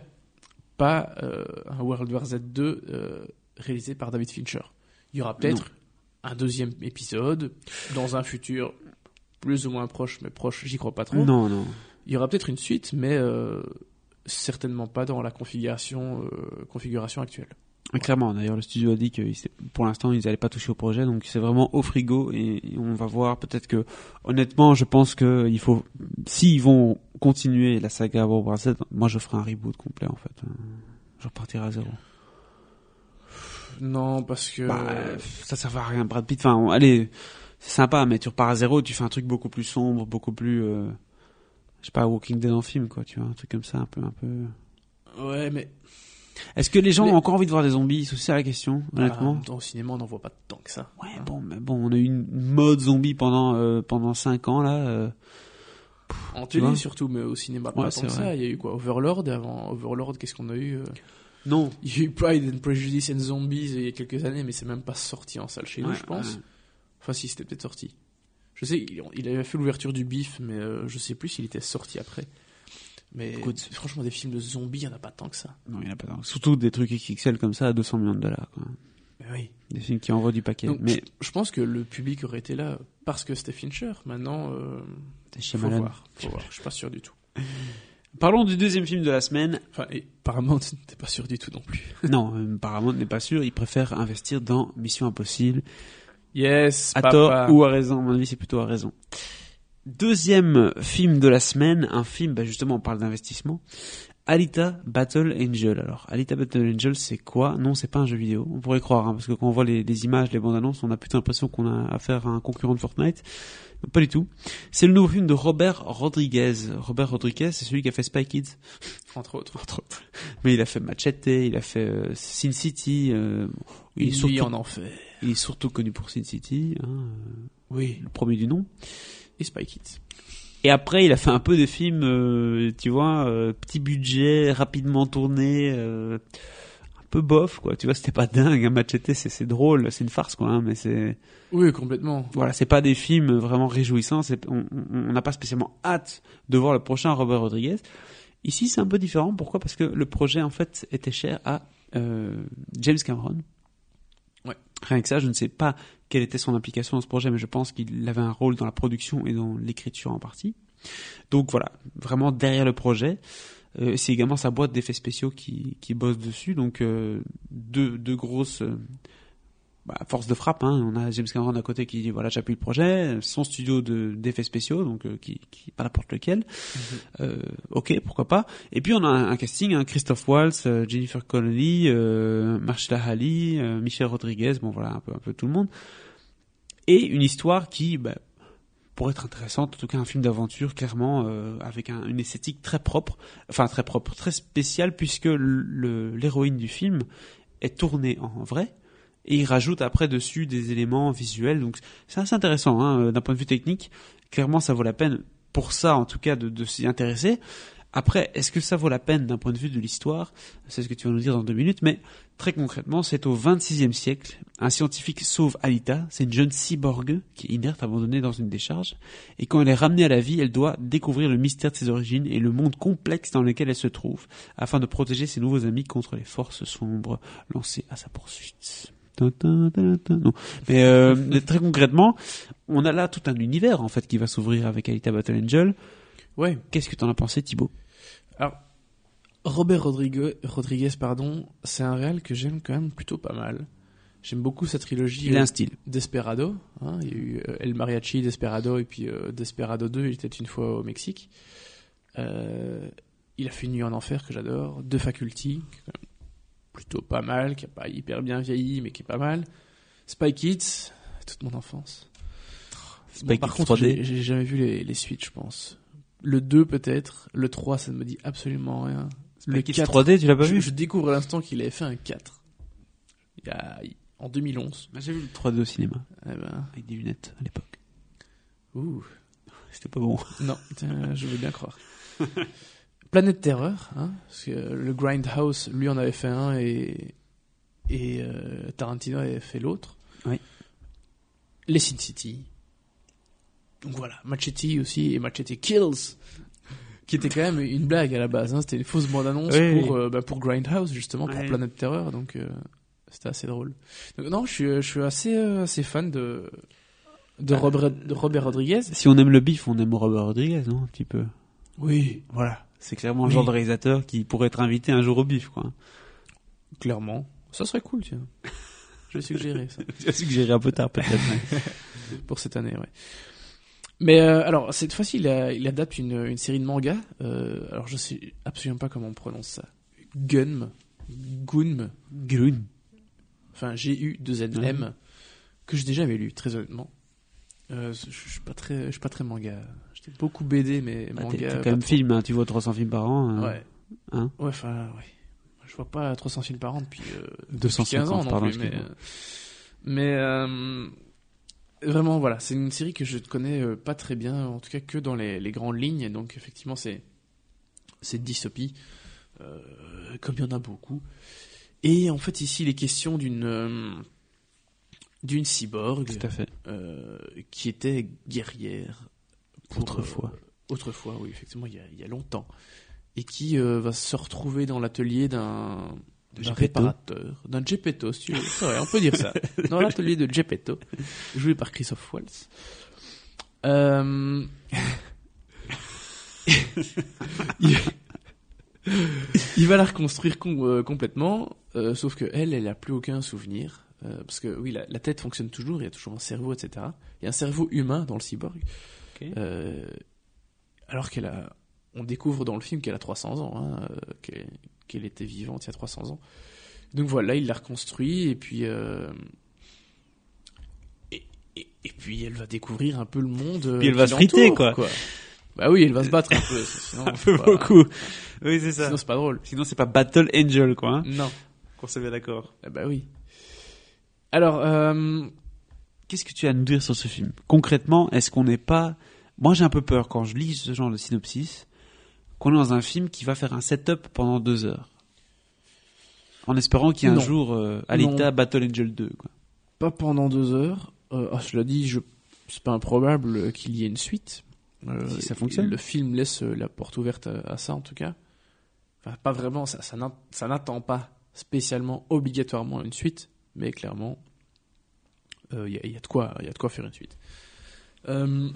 S2: pas euh, un World War Z 2 euh, réalisé par David Fincher. Il y aura peut-être un deuxième épisode dans un futur plus ou moins proche, mais proche, j'y crois pas trop.
S1: Non, non.
S2: Il y aura peut-être une suite, mais euh, certainement pas dans la configuration, configuration actuelle.
S1: Clairement, d'ailleurs, le studio a dit que pour l'instant, ils n'allaient pas toucher au projet, donc c'est vraiment au frigo et on va voir. Peut-être que, honnêtement, je pense que il faut, s'ils vont continuer la saga World War Z, moi je ferai un reboot complet en fait. Je repartirai à zéro.
S2: Non, parce que
S1: Bah, ça sert à rien, Brad Pitt. Enfin, allez, c'est sympa, mais tu repars à zéro, tu fais un truc beaucoup plus sombre, beaucoup plus, euh, je sais pas, Walking Dead en film, quoi, tu vois, un truc comme ça, un peu, un peu.
S2: ouais, mais
S1: Est-ce que les gens
S2: Mais-
S1: ont encore envie de voir des zombies? C'est la question, honnêtement.
S2: bah, au cinéma, on n'en voit pas tant que ça.
S1: Ouais,
S2: Hein.
S1: bon, mais bon, on a eu une mode zombie pendant euh, pendant cinq ans là. euh,
S2: En télé surtout, mais au cinéma
S1: Ouais,
S2: pas tant que
S1: vrai.
S2: ça. Il y a eu quoi? Overlord avant Overlord, qu'est-ce qu'on a eu euh?
S1: Non.
S2: Il y a eu Pride and Prejudice and Zombies il y a quelques années, mais c'est même pas sorti en salle chez nous,
S1: Ouais,
S2: je pense. Enfin, si, c'était peut-être sorti. Je sais, il, avait fait l'ouverture du bif, mais euh, je sais plus s'il était sorti après. Mais
S1: Écoute.
S2: franchement, des films de zombies, il y en a pas tant que ça.
S1: Non, il y en a pas. tant. Surtout des trucs XXL comme ça à 200 millions de dollars. Quoi.
S2: Oui.
S1: Des films qui envoient du paquet.
S2: Donc,
S1: mais
S2: je, je pense que le public aurait été là parce que c'était Fincher. Maintenant, euh, faut voir. Faut voir. Je suis pas sûr du tout. (laughs)
S1: Parlons du deuxième film de la semaine.
S2: Enfin, et apparemment, t'es pas sûr du tout non plus. (laughs)
S1: non, euh, Paramount n'est pas sûr. Il préfère investir dans Mission Impossible.
S2: Yes,
S1: À
S2: papa.
S1: tort ou à raison. À mon avis, c'est plutôt à raison. Deuxième film de la semaine, un film, bah justement, on parle d'investissement. Alita Battle Angel. Alors, Alita Battle Angel, c'est quoi? Non, c'est pas un jeu vidéo. On pourrait croire, hein, parce que quand on voit les, les images, les bandes annonces, on a plutôt l'impression qu'on a affaire à un concurrent de Fortnite. Non, pas du tout. C'est le nouveau film de Robert Rodriguez. Robert Rodriguez, c'est celui qui a fait Spy Kids, (laughs)
S2: Entre autres.
S1: entre autres. Mais il a fait Machete, il a fait euh, Sin City. euh, il, est surtout,
S2: en enfer.
S1: il est surtout connu pour Sin City, hein, euh,
S2: Oui.
S1: le premier du nom.
S2: Et Spy Kids.
S1: Et après, il a fait un peu des films, euh, tu vois, euh, petit budget, rapidement tourné, euh, un peu bof, quoi. Tu vois, c'était pas dingue. Un Machete, c'est drôle, c'est une farce, quoi. hein, mais c'est
S2: Oui, complètement.
S1: voilà, c'est pas des films vraiment réjouissants. On n'a pas spécialement hâte de voir le prochain Robert Rodriguez. Ici, c'est un peu différent. Pourquoi? Parce que le projet, en fait, était cher à James Cameron.
S2: Ouais.
S1: Rien que ça, je ne sais pas quelle était son implication dans ce projet, mais je pense qu'il avait un rôle dans la production et dans l'écriture en partie. Donc voilà, vraiment derrière le projet. Euh, c'est également sa boîte d'effets spéciaux qui, bosse dessus. Donc euh, deux, deux grosses euh, bah, forces de frappe. Hein. On a James Cameron à côté qui dit voilà j'appuie le projet, son studio de d'effets spéciaux donc euh, qui, qui pas n'importe lequel. Euh, ok pourquoi pas. Et puis on a un, un casting hein, Christophe Waltz, euh, Jennifer Connelly, euh, Marshala Ali, euh, Michel Rodriguez, bon voilà un peu un peu tout le monde. Et une histoire qui bah, pourrait être intéressante, en tout cas un film d'aventure clairement euh, avec un- une esthétique très propre, enfin très propre, très spéciale puisque l'héroïne du film est tournée en vrai et il rajoute après dessus des éléments visuels donc c'est assez intéressant hein, euh, d'un point de vue technique. Clairement ça vaut la peine pour ça en tout cas de, de s'y intéresser. Après, est-ce que ça vaut la peine d'un point de vue de l'histoire? C'est ce que tu vas nous dire dans deux minutes, mais très concrètement, c'est au 26e siècle. Un scientifique sauve Alita, c'est une jeune cyborg qui est inerte, abandonnée dans une décharge, et quand elle est ramenée à la vie, elle doit découvrir le mystère de ses origines et le monde complexe dans lequel elle se trouve, afin de protéger ses nouveaux amis contre les forces sombres lancées à sa poursuite. Mais très concrètement, on a là tout un univers en fait qui va s'ouvrir avec Alita Battle Angel.
S2: Ouais.
S1: Qu'est-ce que t'en as pensé, Thibaut
S2: Alors, Robert Rodrigue- Rodriguez, pardon, c'est un réal que j'aime quand même plutôt pas mal. J'aime beaucoup sa trilogie
S1: Il a un style.
S2: Desperado. il y a eu El Mariachi, Desperado, et puis Desperado 2, il était une fois au Mexique. Il a fait Une nuit en enfer, que j'adore. The Faculty, qui est quand même plutôt pas mal, qui a pas hyper bien vieilli, mais qui est pas mal. Spy Kids, toute mon enfance.
S1: Spy
S2: par
S1: Kids
S2: contre,
S1: 3D.
S2: j'ai jamais vu les, les suites, je pense. Le 2 peut-être, le 3 ça ne me dit absolument rien. Le
S1: Le Kids
S2: 4,
S1: 3D, tu l'as pas
S2: je,
S1: vu
S2: je découvre à l'instant qu'il avait fait un 4. Il y a, en 2011.
S1: Bah, J'ai vu le 3D au cinéma,
S2: Eh ben,
S1: avec des lunettes à l'époque.
S2: ouh.
S1: C'était pas bon.
S2: Non, tiens, je veux bien croire. (laughs) Planète Terreur, hein, parce que le Grindhouse, lui en avait fait un et, et euh, Tarantino avait fait l'autre.
S1: Oui.
S2: Les Sin City. Donc voilà, Machete aussi et Machete Kills, qui était quand même une blague à la base. Hein, c'était une fausse bande-annonce
S1: Oui,
S2: pour,
S1: oui.
S2: euh, bah, pour Grindhouse, justement, pour. Planète Terreur. Donc euh, c'était assez drôle. Donc, non, je suis, je suis assez, assez fan de, de,
S1: Ah.
S2: Robert, de Robert Rodriguez.
S1: Si on aime le bif, on aime Robert Rodriguez, non Un petit peu?
S2: Oui,
S1: Voilà. C'est clairement le
S2: Oui.
S1: genre de réalisateur qui pourrait être invité un jour au bif, quoi.
S2: clairement. Ça serait cool, tiens. (laughs) Je vais suggérer ça.
S1: Tu as suggéré un peu tard, peut-être. mais- (laughs)
S2: pour cette année, ouais. Mais euh, alors cette fois-ci, il, adapte une, une série de mangas. euh, alors je sais absolument pas comment on prononce ça. Gunm, Gunm,
S1: Grun.
S2: enfin G-U-2-N-M,
S1: Ouais.
S2: que j'ai déjà lu, très honnêtement. Euh, je je suis pas très, je suis pas très manga. J'étais beaucoup BD, mais
S1: t'es
S2: manga.
S1: t'es quand même
S2: trop.
S1: film, hein, tu vois 300 films par an. hein.
S2: Ouais.
S1: Hein?
S2: Ouais, enfin, ouais. Je vois pas 300 films par an depuis, euh, depuis
S1: 250,
S2: 15 ans non plus, mais, euh, mais euh, vraiment voilà, c'est une série que je ne connais pas très bien, en tout cas que dans les, les grandes lignes. Donc effectivement, c'est c'est dystopie, comme il y en a beaucoup. Et en fait, ici, il est question d'une d'une cyborg
S1: Tout à fait.
S2: euh, qui était guerrière pour,
S1: Autrefois.
S2: euh, autrefois, oui, effectivement, il y a, il y a longtemps. Et qui euh, va se retrouver dans l'atelier d'un réparateur, d'un Gepetto, si tu veux. Vrai, on peut dire ça. (laughs) Dans l'atelier de Gepetto, joué par Christophe Waltz. (laughs) Il... il va la reconstruire com- complètement, sauf que elle, elle a plus aucun souvenir. Euh, parce que oui, la, la tête fonctionne toujours, il y a toujours un cerveau, etc. Il y a un cerveau humain dans le cyborg. Euh, alors qu'elle a, on découvre dans le film qu'elle a 300 ans, hein, euh, qu'elle, était vivante il y a 300 ans. Donc voilà, il la reconstruit et puis et, et, et puis elle va découvrir un peu le monde.
S1: Puis elle va se friter, quoi.
S2: Bah oui, elle va se battre un peu. (laughs) Sinon,
S1: Un peu
S2: pas-
S1: beaucoup. Oui, c'est ça.
S2: Sinon c'est pas drôle.
S1: Sinon, c'est pas Battle Angel, quoi. Hein
S2: Non.
S1: Qu'on soit bien d'accord.
S2: Ah bah oui. Alors, euh,
S1: Qu'est-ce que tu as à nous dire sur ce film? Concrètement, est-ce qu'on n'est pas... Moi, j'ai un peu peur quand je lis ce genre de synopsis, qu'on est dans un film qui va faire un setup pendant deux heures. En espérant qu'il y ait un
S2: Non.
S1: jour euh,
S2: Non.
S1: l'état Battle Angel 2. Quoi.
S2: pas pendant deux heures. Euh, ah, je l'ai dit, je... c'est pas improbable qu'il y ait une suite. Euh,
S1: Si ça fonctionne.
S2: Le film laisse la porte ouverte à, à ça, en tout cas. Enfin, pas vraiment, ça, ça n'attend pas spécialement, obligatoirement une suite, mais clairement, euh, il y, a- il y a de quoi, y a de quoi faire une suite. Euh,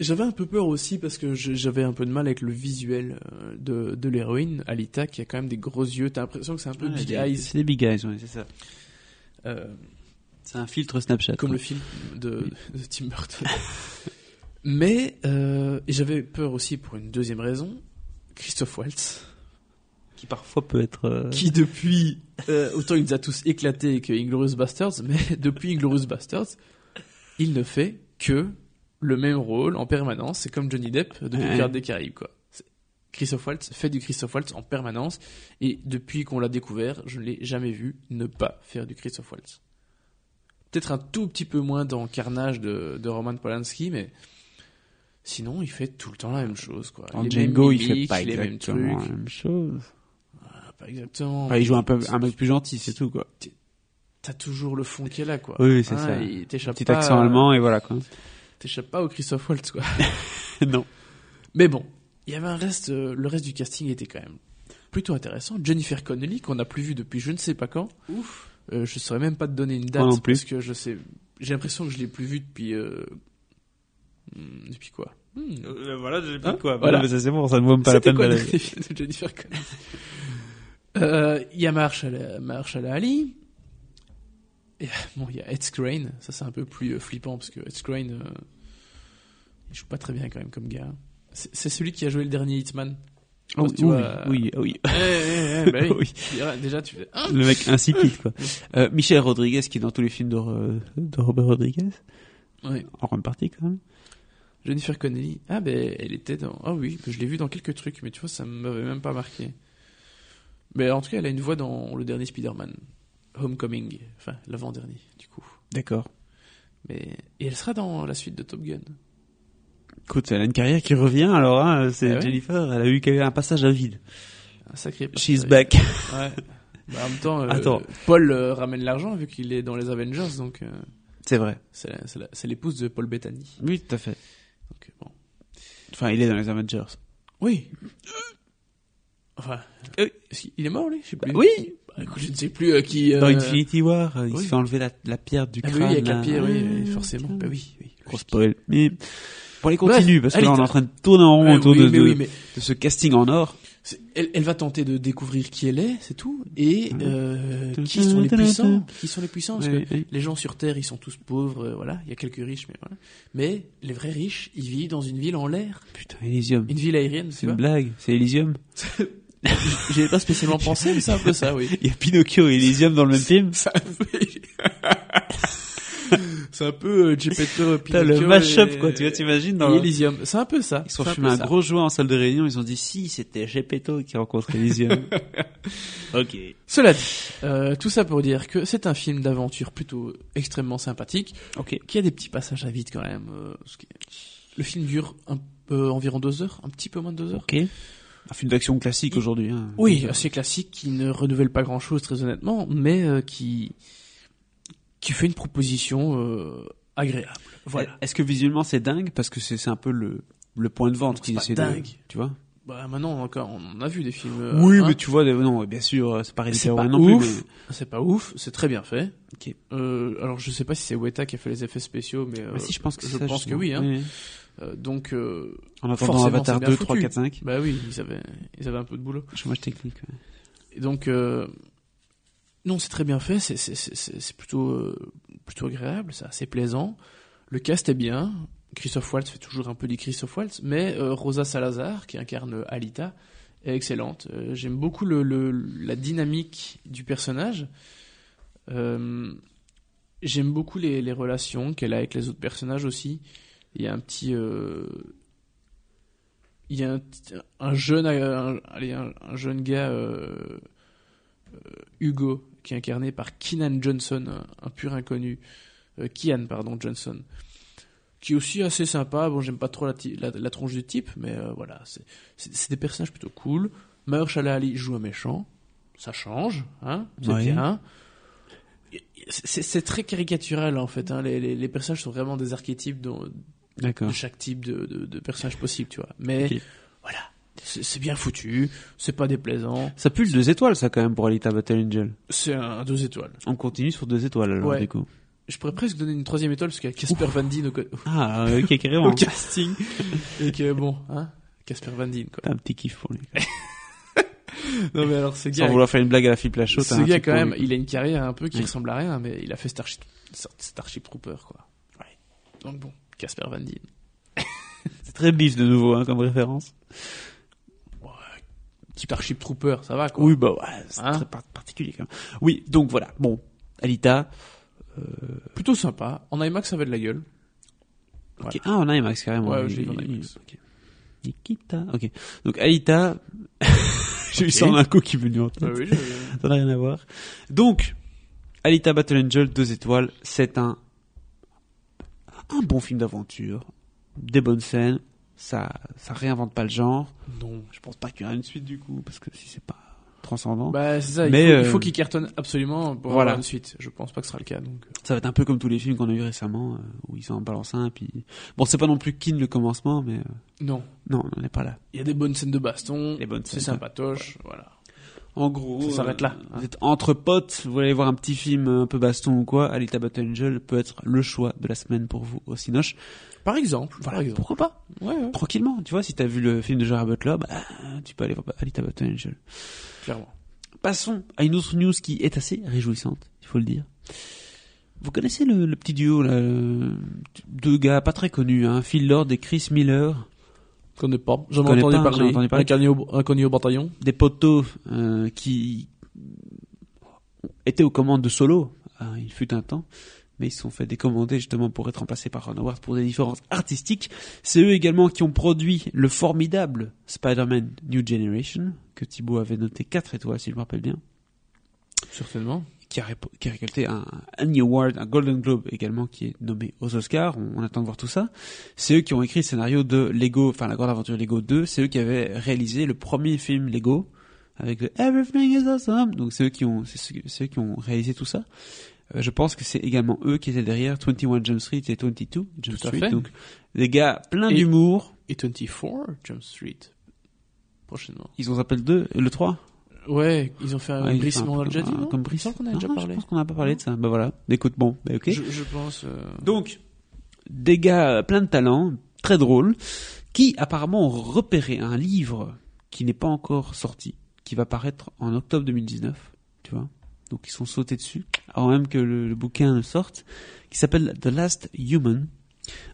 S2: J'avais un peu peur aussi parce que j'avais un peu de mal avec le visuel euh, de, de l'héroïne, Alita, qui a quand même des gros yeux. T'as l'impression que c'est un peu Big Eyes.
S1: C'est des Big Eyes, ouais, c'est ça.
S2: Euh,
S1: C'est un filtre Snapchat.
S2: comme le film de, de Tim Burton. (laughs) Mais euh, j'avais peur aussi pour une deuxième raison, Christophe Waltz,
S1: Qui parfois peut être... euh,
S2: qui depuis euh, autant il nous a tous éclatés que Inglorious Bastards, mais (laughs) depuis Inglorious Bastards, il ne fait que le même rôle en permanence. C'est comme Johnny Depp depuis
S1: Ouais.
S2: Pirates des Caraïbes, quoi. Christophe Waltz fait du Christophe Waltz en permanence, et depuis qu'on l'a découvert, je ne l'ai jamais vu ne pas faire du Christophe Waltz. Peut-être un tout petit peu moins dans Carnage de, de Roman Polanski, mais sinon il fait tout le temps la même chose, quoi.
S1: En
S2: Les mêmes
S1: Django, il fait
S2: mimiques,
S1: pas
S2: les mêmes trucs.
S1: la même chose.
S2: Pas exactement.
S1: Enfin, il joue un peu un mec plus gentil, c'est tout, quoi.
S2: T'as toujours le fond qui est là, quoi.
S1: Oui, c'est
S2: Hein,
S1: ça.
S2: il t'échappe
S1: Petit
S2: pas,
S1: accent allemand, et voilà, quoi.
S2: T'échappes pas au Christophe Waltz, quoi. (laughs)
S1: non.
S2: Mais bon, il y avait un reste, euh, le reste du casting était quand même plutôt intéressant. Jennifer Connelly, qu'on n'a plus vu depuis je ne sais pas quand. Ouf. Euh, je saurais même pas te donner une date
S1: non plus.
S2: parce que je sais, j'ai l'impression que je l'ai plus vu depuis, euh, hmm, depuis quoi? Hmm.
S1: voilà, j'ai
S2: Hein?
S1: quoi?
S2: Voilà.
S1: Voilà, mais ça c'est bon, ça ne vaut même pas la peine d'aller.
S2: Jennifer Connelly? Euh, Il y a Marshall, Marshall Ali. Et, bon, il y a Ed Skrein. Ça, c'est un peu plus euh, flippant parce que Ed Skrein, euh, il joue pas très bien quand même comme gars. C'est celui qui a joué le dernier Hitman.
S1: Oh,
S2: tu
S1: oui,
S2: vois,
S1: oui, oui.
S2: Eh, eh, eh, bah oui. (laughs)
S1: Oui.
S2: Déjà- Déjà, tu fais. Hein
S1: Le mec insipide, quoi. (laughs) Euh, Michel Rodriguez, qui est dans tous les films de, Ro- de Robert Rodriguez. En grande partie, quand même.
S2: Jennifer Connelly. Ah, ben, elle était dans. Ah oui, je l'ai vu dans quelques trucs, mais tu vois, ça m'avait même pas marqué. Mais en tout cas, elle a une voix dans le dernier Spider-Man. Homecoming. Enfin, l'avant-dernier, du coup.
S1: D'accord.
S2: Mais... Et elle sera dans la suite de Top Gun.
S1: Écoute, elle a une carrière qui revient, alors hein, c'est
S2: Ah ouais
S1: Jennifer, elle a eu un passage à vide.
S2: Un sacré.
S1: She's
S2: passage.
S1: back.
S2: Ouais. Bah, en même temps, euh,
S1: Attends.
S2: Paul euh, ramène l'argent vu qu'il est dans les Avengers, donc euh,
S1: C'est vrai.
S2: c'est l'épouse de Paul Bettany.
S1: Oui, tout à fait.
S2: Donc, bon.
S1: Enfin, il est dans les Avengers.
S2: Oui. Enfin,
S1: Euh,
S2: il est mort lui Je sais plus.
S1: Bah, oui.
S2: Bah, écoute, je ne sais plus euh, qui. euh,
S1: Dans Infinity War, euh, il
S2: oui.
S1: se fait enlever la, la pierre du
S2: Ah bah
S1: crâne.
S2: oui, avec la pierre, oui,
S1: Ouais,
S2: oui, forcément. Bah oui, oui.
S1: Gros spoil. Mais pour les continuer, parce que là, on est en train de tourner en rond
S2: Ouais,
S1: autour
S2: oui,
S1: de,
S2: mais
S1: de-
S2: oui, mais
S1: de ce casting en or.
S2: elle, elle va tenter de découvrir qui elle est, c'est tout. Et
S1: Mhm.
S2: euh, qui sont les puissants Qui sont les puissants Parce que les gens sur Terre, ils sont tous pauvres, euh, voilà. Il y a quelques riches, mais voilà. Mais les vrais riches, ils vivent dans une ville en l'air,
S1: Putain, Elysium.
S2: une ville aérienne,
S1: C'est une blague. C'est Elysium. (laughs)
S2: J'y avais pas spécialement pensé, mais c'est un peu ça, oui.
S1: Il y a Pinocchio et Elysium dans le même film.
S2: C'est un peu, c'est un peu euh, Geppetto,
S1: Putain,
S2: Pinocchio
S1: le mash-up,
S2: et-
S1: quoi. Tu vois, t'imagines dans
S2: Elysium. C'est un peu ça.
S1: Ils fumés
S2: peu
S1: un
S2: ça.
S1: gros joint en salle de réunion. Ils ont dit si, c'était Gepetto qui rencontre Elysium. (laughs) ok.
S2: Cela dit, euh, tout ça pour dire que c'est un film d'aventure plutôt extrêmement sympathique,
S1: Ok.
S2: qui a des petits passages à vide quand même. euh, le film dure un peu, environ deux heures, un petit peu moins de deux heures.
S1: Ok. Un film d'action classique aujourd'hui. Hein.
S2: Oui, assez classique, qui ne renouvelle pas grand-chose très honnêtement, mais euh, qui qui fait une proposition euh, agréable. Voilà.
S1: Est-ce que visuellement c'est dingue? Parce que c'est un peu le le point de vente
S2: pas
S1: essaient
S2: dingue.
S1: de. Tu vois?
S2: Bah maintenant encore, on a vu des films. euh,
S1: oui,
S2: hein.
S1: mais tu vois, non, bien sûr, c'est pas
S2: C'est pas
S1: non
S2: ouf.
S1: mais-
S2: C'est pas ouf, c'est très bien fait.
S1: Ok.
S2: Euh, alors je sais pas si c'est Weta qui a fait les effets spéciaux, mais
S1: Ah, si, je pense que
S2: je
S1: ça,
S2: pense que oui. Hein.
S1: Oui,
S2: donc euh,
S1: En attendant Avatar
S2: c'est bien
S1: 2, 3,
S2: foutu.
S1: 4, 5.
S2: bah oui, ils avaient ils avaient un peu de boulot.
S1: Chômage technique. ouais.
S2: Et donc euh, non, c'est très bien fait, c'est c'est c'est c'est c'est plutôt euh, plutôt agréable, c'est assez plaisant. Le cast est bien. Christophe Waltz fait toujours un peu du Christophe Waltz, mais euh, Rosa Salazar qui incarne Alita est excellente. Euh, J'aime beaucoup le, le la dynamique du personnage. Euh, J'aime beaucoup les, les relations qu'elle a avec les autres personnages aussi. Il y a un petit euh, il y a un, un jeune un, allez, un, un jeune gars euh, euh, Hugo qui est incarné par Keenan Johnson un, pur inconnu euh, Kian pardon Johnson qui est aussi assez sympa bon j'aime pas trop la, la, la tronche du type mais euh, voilà c'est des personnages plutôt cool Mahershala Ali joue un méchant ça change hein c'est bien c'est c'est très caricatural en fait hein. les, les, les personnages sont vraiment des archétypes dont. De chaque type de, de, de personnage possible, tu vois. Mais voilà, c'est bien foutu, c'est pas déplaisant,
S1: Ça pue le deux étoiles, ça, quand même, pour Alita Battle Angel.
S2: c'est un, deux étoiles.
S1: On continue sur deux étoiles, alors,
S2: Ouais.
S1: du coup.
S2: Je pourrais presque donner une troisième étoile parce qu'il y a Casper Van Dien au,
S1: Ah, ok, carrément. (laughs)
S2: au casting. Et que bon, hein, Casper Van Dien, quoi.
S1: T'as un petit kiff pour lui. (laughs)
S2: Non mais alors ce
S1: Sans
S2: gars,
S1: vouloir faire une blague à la Philippe Lachaud,
S2: ce
S1: un
S2: gars quand même,
S1: lui.
S2: il a une carrière un peu qui
S1: Oui.
S2: ressemble à rien, mais il a fait Starship, Starship Trooper, quoi. Ouais. Donc bon, Casper Van Dien. (laughs)
S1: C'est très bif de nouveau, hein, comme référence.
S2: Starship Trooper, ça va, quoi.
S1: Oui, bah ouais, c'est
S2: Hein
S1: très par- particulier quand même. Oui, donc voilà. Bon, Alita.
S2: Plutôt sympa. En IMAX, ça avait de la gueule.
S1: ok. Ah, en IMAX carrément.
S2: Ouais, j'ai vu en IMAX.
S1: Nikita. Ok. Donc Alita. (laughs) J'ai eu ça en un coup qui est venu en tête.
S2: Ah oui,
S1: Ça n'a rien à voir. Donc, Alita Battle Angel, deux étoiles, c'est un un bon film d'aventure, des bonnes scènes, ça ça réinvente pas le genre.
S2: Non.
S1: Je pense pas qu'il y aura une suite du coup, parce que si c'est pas transcendant,
S2: Bah, c'est ça, il
S1: Mais,
S2: faut,
S1: euh,
S2: il faut qu'il cartonne absolument pour
S1: voilà.
S2: avoir une suite. Je pense pas que ce sera le cas, donc.
S1: ça va être un peu comme tous les films qu'on a eu récemment, euh, où ils en balancent un, puis bon, c'est pas non plus Kin le commencement, mais euh,
S2: Non.
S1: non, on n'est pas là.
S2: Il y a des bonnes scènes de baston.
S1: Les bonnes
S2: C'est sympatoche, voilà.
S1: En gros,
S2: Ça s'arrête là, hein.
S1: Vous êtes entre potes, vous allez voir un petit film un peu baston ou quoi, Alita Battle Angel peut être le choix de la semaine pour vous au Cinoche.
S2: Par exemple.
S1: Voilà,
S2: par exemple.
S1: pourquoi pas?
S2: Ouais, ouais,
S1: Tranquillement, tu vois, si t'as vu le film de Gerard Butler, bah, tu peux aller voir Alita Battle Angel.
S2: clairement.
S1: Passons à une autre news qui est assez réjouissante, il faut le dire. Vous connaissez le, le petit duo, là, euh, deux gars pas très connus, hein, Phil Lord et Chris Miller,
S2: Je connais pas. J'en ai
S1: Connais
S2: entendu
S1: pas,
S2: parler.
S1: entendu parler.
S2: Inconnu au, inconnu au bataillon.
S1: des poteaux euh, qui étaient aux commandes de Solo, hein, il fut un temps, mais ils se sont fait décommander justement pour être remplacés par Ron Howard pour des différences artistiques. C'est eux également qui ont produit le formidable Spider-Man New Generation, que Thibaut avait noté 4 étoiles si je me rappelle bien,
S2: Certainement.
S1: Qui a, qui a récolté un Annie Award, un Golden Globe également, qui est nommé aux Oscars. On, on attend de voir tout ça. C'est eux qui ont écrit le scénario de Lego, enfin la grande aventure Lego 2. C'est eux qui avaient réalisé le premier film Lego avec le Everything is Awesome. Donc c'est eux qui ont, c'est ceux, qui ont réalisé tout ça. Euh, je pense que c'est également eux qui étaient derrière 21 Jump Street et 22 Jump Street.
S2: fait.
S1: Donc des gars plein d'humour.
S2: Et 24 Jump Street. Prochainement.
S1: Ils ont le 2 et le 3.
S2: Ouais, ils ont fait un
S1: Ouais, un
S2: on l'a déjà dit, non
S1: Comme
S2: qu'on a
S1: Ah,
S2: déjà
S1: Je
S2: parlé.
S1: pense qu'on n'a pas parlé de ça. Bah voilà. Écoute, bon, bah ok.
S2: Je, je pense. euh,
S1: Donc, des gars plein de talent, très drôles, qui apparemment ont repéré un livre qui n'est pas encore sorti, qui va paraître en octobre 2019, tu vois. Donc ils sont sautés dessus, avant même que le, le bouquin ne sorte, qui s'appelle The Last Human,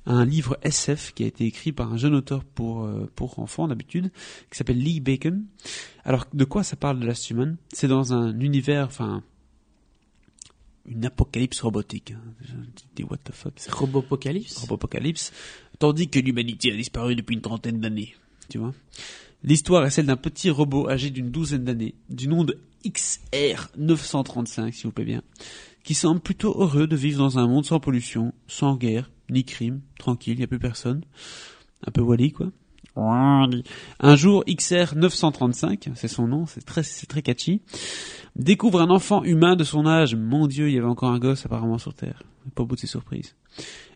S1: un livre SF qui a été écrit par un jeune auteur pour euh, pour enfants d'habitude, qui s'appelle Lee Bacon. Alors de quoi ça parle The Last Human? C'est dans un univers, enfin une apocalypse robotique. hein. Dis what the fuck.
S2: C'est Robopocalypse?
S1: Robopocalypse, tandis que l'humanité a disparu depuis une trentaine d'années. Tu vois L'histoire est celle d'un petit robot âgé d'une douzaine d'années, du nom de XR935, s'il vous plaît bien, qui semble plutôt heureux de vivre dans un monde sans pollution, sans guerre, ni crime, tranquille, il n'y a plus personne. Un peu Wally, quoi. Un jour, XR935, c'est son nom, c'est très, c'est très catchy, découvre un enfant humain de son âge. Mon dieu, il y avait encore un gosse apparemment sur Terre. Pas au bout de ses surprises.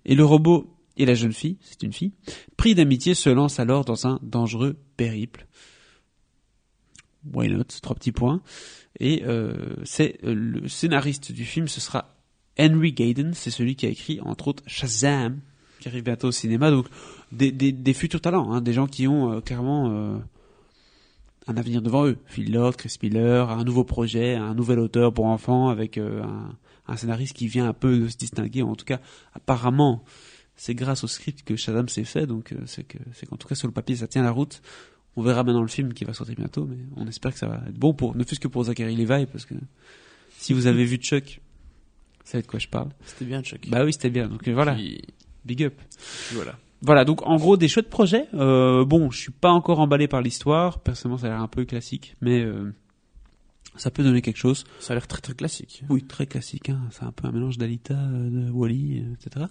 S1: Et le robot et la jeune fille, c'est une fille, pris d'amitié, se lancent alors dans un dangereux périple. Why not? Trois petits points. Et euh, c'est euh, le scénariste du film, ce sera Henry Gayden, c'est celui qui a écrit entre autres Shazam, qui arrive bientôt au cinéma. Donc des, des, des futurs talents, hein, des gens qui ont euh, clairement euh, un avenir devant eux. Phil Lord, Chris Miller, un nouveau projet, un nouvel auteur pour enfants avec euh, un, scénariste qui vient un peu de se distinguer. En tout cas, apparemment, c'est grâce au script que Shazam s'est fait. Donc euh, c'est que c'est qu'en tout cas sur le papier ça tient la route. On verra maintenant le film qui va sortir bientôt, mais on espère que ça va être bon pour, ne fût-ce que pour Zachary Levi, parce que si vous avez vu Chuck, savez de quoi je parle.
S2: C'était bien, Chuck.
S1: Bah oui, c'était bien. Donc euh, voilà,
S2: Puis-
S1: big up.
S2: voilà.
S1: Voilà, donc en gros des chouettes projets. Euh, bon, je suis pas encore emballé par l'histoire. Personnellement, ça a l'air un peu classique, mais euh, ça peut donner quelque chose.
S2: Ça a l'air très très classique.
S1: Oui, très classique. Hein. C'est un peu un mélange d'Alita, de Wally, etc.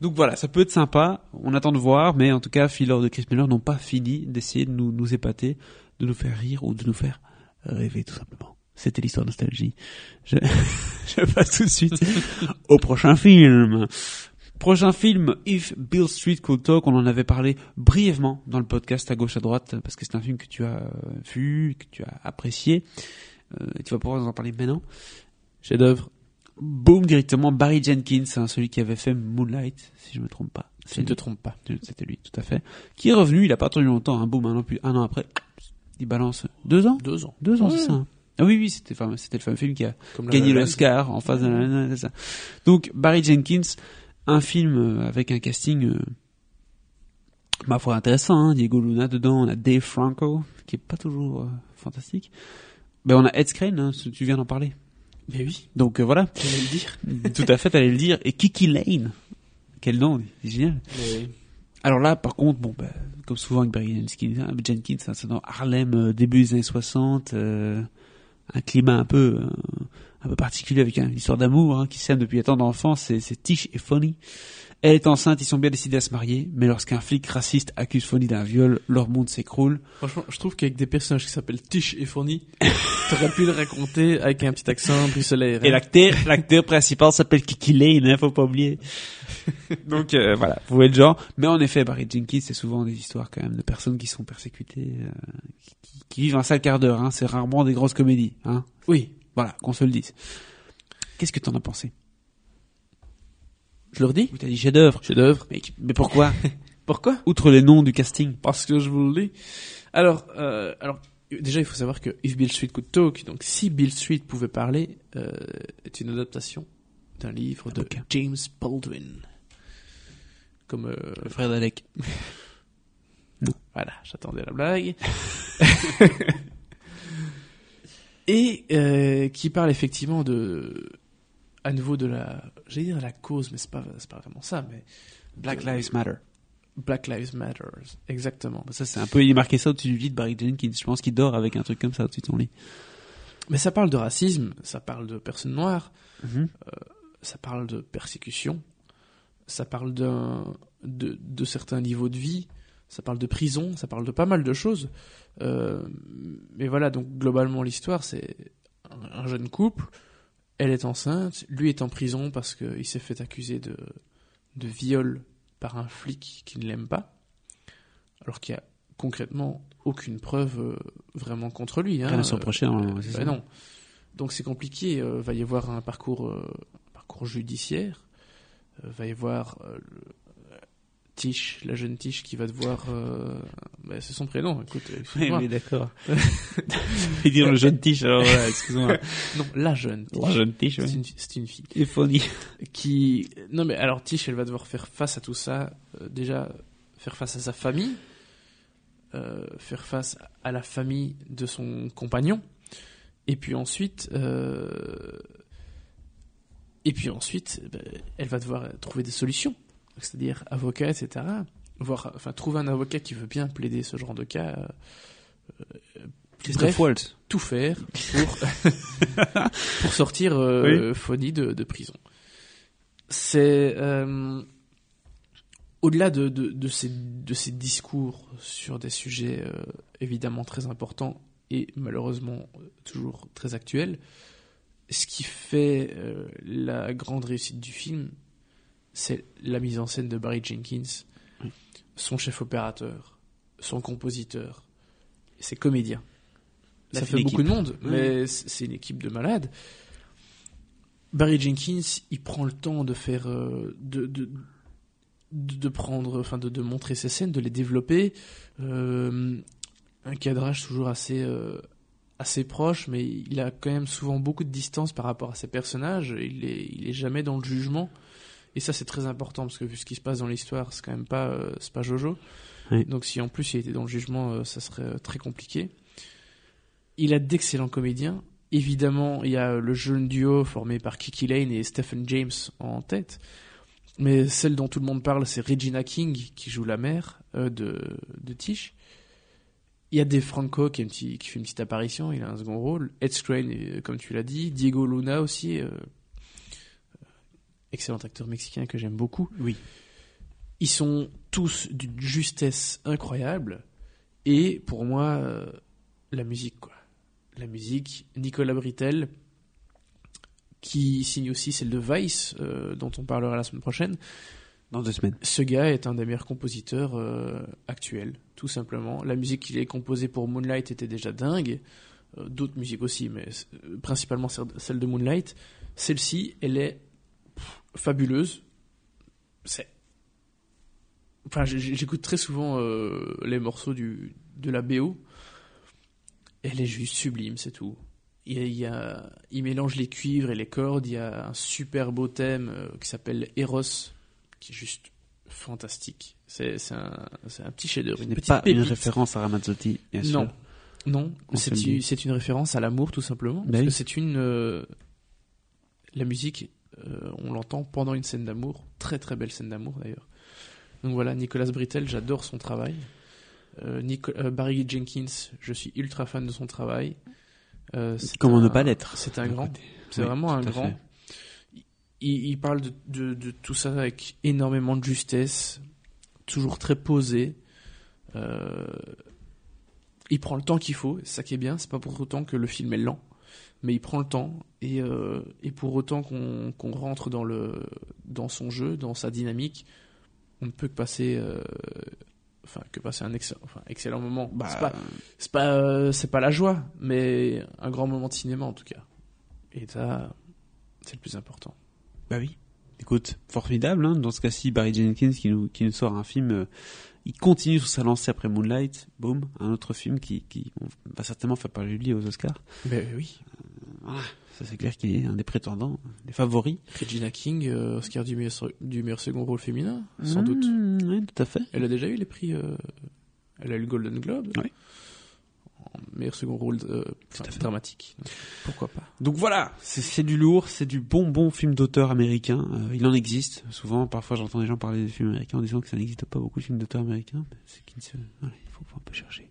S1: Donc voilà, ça peut être sympa. On attend de voir, mais en tout cas, Phil Lord et Chris Miller n'ont pas fini d'essayer de nous, nous épater, de nous faire rire ou de nous faire rêver tout simplement. C'était l'histoire nostalgie. Je, (laughs) je passe tout de suite au prochain film. Prochain film, If Bill Street Could Talk, on en avait parlé brièvement dans le podcast à gauche à droite, parce que c'est un film que tu as euh, vu, que tu as apprécié. Euh, et tu vas pouvoir nous en parler maintenant.
S2: Chef d'œuvre.
S1: Boom, directement, Barry Jenkins, hein, celui qui avait fait Moonlight, si je me trompe pas.
S2: Tu ne te trompes pas.
S1: C'était lui, tout à fait. Qui est revenu, il a pas attendu longtemps, un boom, un an, plus, un an après. Il balance deux ans?
S2: Deux ans.
S1: Deux ans,
S2: Ouais.
S1: c'est ça. Ah oui, oui, c'était, enfin, le fameux film qui a
S2: Comme La
S1: gagné
S2: La
S1: l'Oscar en face de la, c'est ça. Donc, Barry Jenkins, un film euh, avec un casting, euh, ma foi, intéressant, hein. Diego Luna dedans, on a Dave Franco, qui est pas toujours euh, fantastique. Ben, on a Ed Skrein, hein, tu viens d'en parler.
S2: Mais oui,
S1: Donc, euh, voilà.
S2: j'allais le dire. (laughs)
S1: Tout à fait, t'allais le dire. Et Kiki Lane. Quel nom, c'est génial. Alors là, par contre, bon, bah, comme souvent avec Barry Jenkins, Jenkins hein, c'est dans Harlem, début des années 60, euh, un climat un peu, euh, un peu particulier avec une histoire d'amour hein, qui sème depuis tant d'enfance, c'est, c'est Tish et Fonny. Elle est enceinte, ils sont bien décidés à se marier, mais lorsqu'un flic raciste accuse Fonny d'un viol, leur monde s'écroule.
S2: franchement, je trouve qu'avec des personnages qui s'appellent Tish et Fourni, (laughs) t'aurais pu le raconter avec un petit accent bruxellaire.
S1: Et l'acteur, l'acteur principal s'appelle Kiki Lane, hein, faut pas oublier. (laughs) Donc euh, voilà, vous voyez le genre. Mais en effet, Barry Jenkins, c'est souvent des histoires quand même de personnes qui sont persécutées, euh, qui, qui- vivent un sale quart d'heure. Hein. C'est rarement des grosses comédies. Hein.
S2: Oui,
S1: Voilà, qu'on se le dise. Qu'est-ce que t'en as pensé?
S2: Je leur dis.
S1: Oui, t'as dit chef-d'œuvre.
S2: Chef d'œuvre.
S1: Mais, mais pourquoi? (laughs)
S2: Pourquoi?
S1: Outre les noms du casting.
S2: Parce que je vous le dis. Alors, euh, alors déjà, il faut savoir que If Bill Street Could Talk, donc si Bill Street pouvait parler, euh, est une adaptation d'un livre de
S1: bouquin.
S2: James Baldwin. Comme euh,
S1: Le frère d'Alec. (laughs)
S2: Voilà, j'attendais la blague. (laughs) Et euh, qui parle effectivement de, à nouveau de la, j'allais dire la cause, mais c'est pas, c'est pas vraiment ça, mais
S1: Black
S2: de-
S1: Lives Matter.
S2: Black Lives Matter, exactement.
S1: Ça, c'est un peu, il est marqué ça au-dessus du lit de Barry Jenkins. Je pense qu'il dort avec un truc comme ça au-dessus de son lit.
S2: Mais ça parle de racisme, ça parle de personnes noires,
S1: Mhm.
S2: ça parle de persécution, ça parle d'un, de, de certains niveaux de vie, ça parle de prison, ça parle de pas mal de choses. Euh, mais voilà, donc globalement l'histoire, c'est un, un jeune couple, elle est enceinte, lui est en prison parce qu'il s'est fait accuser de, de viol par un flic qui ne l'aime pas, alors qu'il y a concrètement aucune preuve euh, vraiment contre lui. Hein.
S1: Rien à se reprocher, hein, c'est
S2: Bah non. Donc c'est compliqué. euh, va y avoir un parcours, euh, un parcours judiciaire. Euh, va y avoir Tish, la jeune Tish, qui va devoir. euh, bah, c'est son prénom. Écoute,
S1: Oui, oui, d'accord. Je vais dire le jeune Tish, alors voilà, excuse-moi.
S2: Non, la jeune. Tish.
S1: Le jeune Tish,
S2: C'est
S1: oui.
S2: une, c'est une fille
S1: Et
S2: qui. Non mais alors Tish, elle va devoir faire face à tout ça. euh, déjà, faire face à sa famille, euh, faire face à la famille de son compagnon, et puis ensuite, et puis ensuite, ben, elle va devoir trouver des solutions, c'est-à-dire avocat, etc. Voir, enfin, trouver un avocat qui veut bien plaider ce genre de cas. euh,
S1: Christophe Waltz.
S2: tout faire pour, (laughs) pour sortir euh, Fonny de, de prison. C'est euh, au-delà de, de, de, ces, de ces discours sur des sujets euh, évidemment très importants et malheureusement euh, toujours très actuels. Ce qui fait euh, la grande réussite du film, c'est la mise en scène de Barry Jenkins,
S1: Oui.
S2: son chef opérateur, son compositeur, ses comédiens.
S1: La
S2: Ça fait beaucoup de monde, mais c'est une équipe de malades. Barry Jenkins, il prend le temps de faire, euh, de, de, de, de prendre, enfin de, de montrer ses scènes, de les développer. Euh, un cadrage toujours assez, euh, assez proche, mais il a quand même souvent beaucoup de distance par rapport à ses personnages. Il est, il est jamais dans le jugement. Et ça, c'est très important parce que vu ce qui se passe dans l'histoire, c'est quand même pas, euh, c'est pas Jojo.
S1: Oui.
S2: Donc si en plus il était dans le jugement, euh, ça serait euh, très compliqué. Il a d'excellents comédiens. Évidemment, il y a le jeune duo formé par Kiki Lane et Stephen James en tête. Mais celle dont tout le monde parle, c'est Regina King qui joue la mère euh, de, de Tish. Il y a Dave Franco qui, est un petit- qui fait une petite apparition, il a un second rôle. Ed Skrein, comme tu l'as dit. Diego Luna aussi, euh, excellent acteur mexicain que j'aime beaucoup.
S1: Oui.
S2: Ils sont tous d'une justesse incroyable. Et pour moi, euh, la musique, quoi. La musique, Nicolas Britel, qui signe aussi celle de Vice, euh, dont on parlera la semaine prochaine.
S1: Dans deux semaines.
S2: Ce gars est un des meilleurs compositeurs euh, actuels, tout simplement. La musique qu'il a composée pour Moonlight était déjà dingue. D'autres musiques aussi, mais principalement celle de Moonlight. Celle-ci, elle est fabuleuse. C'est. Enfin, j'écoute très souvent euh, les morceaux du, de la BO. Elle est juste sublime, c'est tout. Il, y a- il, mélange les cuivres et les cordes. Il y a un super beau thème euh, qui s'appelle Eros, qui est juste fantastique. C'est un, un petit chef-d'œuvre,
S1: Ce n'est pas une référence à Ramazzotti, bien sûr.
S2: Non, non,
S1: On
S2: c'est une, une référence à l'amour tout simplement.
S1: Bah
S2: parce
S1: oui.
S2: que c'est une euh, la musique, euh, on l'entend pendant une scène d'amour, très très belle scène d'amour d'ailleurs. Donc voilà, Nicolas Brittel, j'adore son travail. Euh, Nico- euh, Barry Jenkins, je suis ultra fan de son travail. C'est
S1: Comment
S2: un-
S1: ne pas l'être
S2: C'est un
S1: d'un
S2: grand. C'est
S1: Oui,
S2: vraiment un grand. Il, il parle de, de, de tout ça avec énormément de justesse, toujours très posé. Il prend le temps qu'il faut, c'est ça qui est bien. C'est pas pour autant que le film est lent, mais il prend le temps et, euh, et pour autant qu'on rentre dans le dans son jeu, dans sa dynamique, on ne peut que passer. euh, Enfin, que passer un excellent, enfin, excellent moment.
S1: Bah,
S2: c'est pas, c'est pas, euh, pas la joie, mais un grand moment de cinéma en tout cas. Et ça, c'est le plus important.
S1: Bah oui. Écoute, formidable, hein. Dans ce cas-ci, Barry Jenkins qui nous, qui nous sort un film, il continue sur sa lancée après Moonlight. Boum. Un autre film qui, qui va certainement faire parler de lui aux Oscars.
S2: Ben oui.
S1: Voilà. Ça, c'est clair qu'il est un des prétendants, des favoris.
S2: Regina King, euh, Oscar du meilleur, du meilleur second rôle féminin, sans doute.
S1: Mmh, Oui, tout à fait.
S2: Elle a déjà eu les prix. euh, elle a eu le Golden Globe.
S1: Oui.
S2: En meilleur second rôle euh, enfin,
S1: à fait.
S2: dramatique. Pourquoi pas
S1: Donc voilà, c'est du lourd, c'est du bon bon film d'auteur américain. Euh, il en existe. Souvent, parfois, j'entends des gens parler des films américains en disant que ça n'existe pas beaucoup de films d'auteur américains. C'est qu'il se... faut un peu chercher.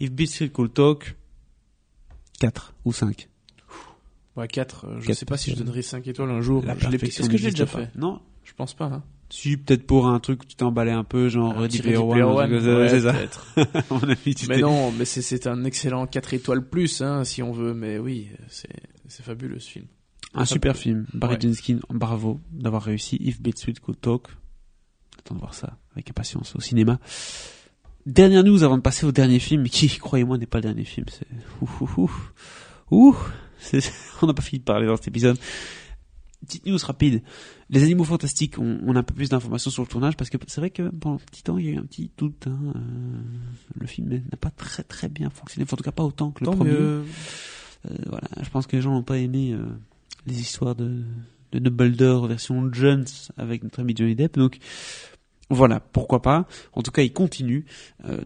S1: If Beats Cool Talk, 4 ou 5.
S2: Ouais, 4. euh, Je
S1: Quatre,
S2: sais pas si je
S1: euh,
S2: donnerais 5 étoiles un jour. Est-ce que je l'ai déjà fait?
S1: Non.
S2: Je pense pas. Hein.
S1: Si, peut-être pour un truc tu t'es emballé un peu, genre
S2: Un
S1: Ready Player One.
S2: Ouais,
S1: c'est ça.
S2: peut-être. (laughs)
S1: À mon avis, tu
S2: Mais non, mais c'est un excellent 4 étoiles plus, hein, si on veut. Mais oui, c'est fabuleux ce film.
S1: Un super film. Barry
S2: Ouais.
S1: Jenkins, bravo d'avoir réussi. If Sweet Could Talk. Attends de voir ça avec impatience au cinéma. Dernière news avant de passer au dernier film, qui, croyez-moi, n'est pas le dernier film. C'est ouh ouh ouh. (laughs) on n'a pas fini de parler dans cet épisode. Petite news rapide. Les animaux fantastiques, on, on a un peu plus d'informations sur le tournage parce que c'est vrai que pendant un petit temps, il y a eu un petit doute. hein, euh, le film n'a pas très très bien fonctionné, Enfin, en tout cas pas autant que le
S2: Tant
S1: premier. Euh, voilà, je pense que les gens n'ont pas aimé euh, les histoires de, de Dumbledore version Jones avec notre ami Johnny Depp. Donc voilà, pourquoi pas? En tout cas, il continue.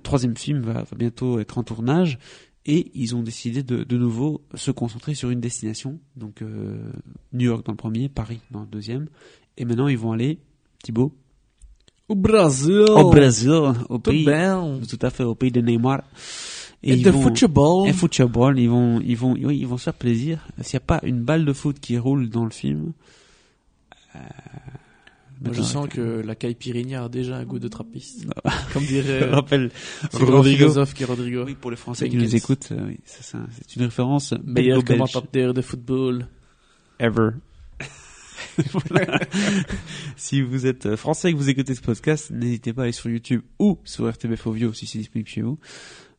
S1: Troisième film va, va bientôt être en tournage. Et ils ont décidé de, de nouveau se concentrer sur une destination. Donc euh, New York dans le premier, Paris dans le deuxième. Et maintenant, ils vont aller, Thibaut,
S2: Au Brésil.
S1: au Brésil, au
S2: Tout
S1: pays,
S2: bien.
S1: tout à fait au pays de Neymar.
S2: Et,
S1: ils
S2: de
S1: vont-
S2: football.
S1: et football, ils vont, ils vont, oui, ils vont se faire plaisir. S'il n'y a pas une balle de foot qui roule dans le film, euh,
S2: Moi, je sens
S1: avec-
S2: que la caipirinha a déjà un goût de trappiste. (laughs) Comme
S1: Je
S2: dirait
S1: rappelle
S2: ce grand
S1: Rodrigo.
S2: philosophe qui est Rodrigo.
S1: Oui, pour les Français qui nous écoutent, euh, oui, c'est ça, c'est une référence
S2: Meilleur commentateur de football.
S1: ever. Voilà. (laughs) si vous êtes euh, français et que vous écoutez ce podcast, n'hésitez pas à aller sur YouTube ou sur RTBF Ovio si c'est disponible chez vous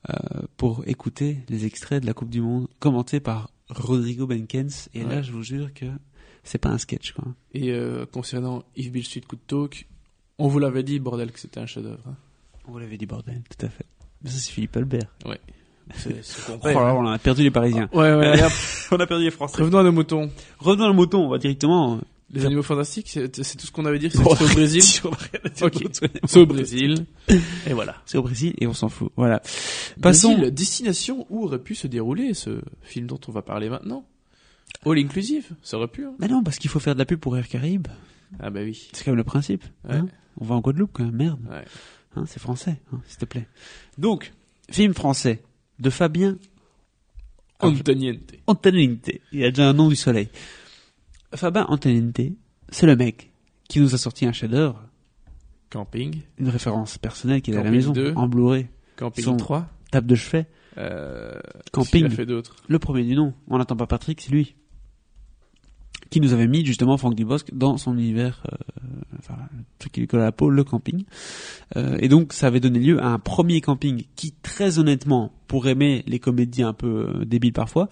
S1: euh, pour écouter les extraits de la Coupe du Monde commentés par Rodrigo Benkens. Et là, je vous jure que c'est pas un sketch, quoi.
S2: Et euh, concernant Yves Bill Street Coup de Talk, on vous l'avait dit, bordel, que c'était un chef-d'œuvre. hein.
S1: On vous l'avait dit, bordel, tout à fait. Mais ça, c'est Philippe Albert.
S2: C'est c'est
S1: Oh là là, on a perdu les Parisiens.
S2: Ouais, ouais, allez, (laughs)
S1: on a perdu les Français.
S2: Revenons à nos moutons.
S1: Revenons à le mouton, on va directement.
S2: Les animaux fantastiques, c'est c'est tout ce qu'on avait dit, c'est
S1: Bon,
S2: au (laughs) Brésil. Ok. C'est au Brésil. (laughs) Et voilà.
S1: C'est au Brésil et on s'en fout. Voilà. Passons.
S2: Brésil, destination où aurait pu se dérouler ce film dont on va parler maintenant? All inclusive, ça aurait pu. Hein.
S1: Mais non, parce qu'il faut faire de la pub pour Air Caraïbes.
S2: Ah bah oui.
S1: C'est quand même le principe.
S2: Ouais.
S1: hein. on va en Guadeloupe quand même, merde.
S2: Ouais.
S1: Hein, c'est français, hein, s'il te plaît. Donc, film français de Fabien
S2: Antoniente.
S1: Antoniente. Il a déjà un nom du soleil. Fabien Antoniente, c'est le mec qui nous a sorti un chef-d'œuvre,
S2: Camping.
S1: une référence personnelle qui est à la
S2: Camping
S1: maison,
S2: 2.
S1: en Blu-ray,
S2: Camping
S1: Son-
S2: 3.
S1: table de chevet,
S2: Euh,
S1: Camping.
S2: Qu'il a fait d'autre
S1: le premier du nom. On n'attend pas Patrick, c'est lui. Qui nous avait mis justement Franck Dubosc dans son univers, euh, enfin, le truc qui lui colle à la peau, le camping. Euh, et donc, ça avait donné lieu à un premier camping qui, très honnêtement, pour aimer les comédies un peu euh, débiles parfois,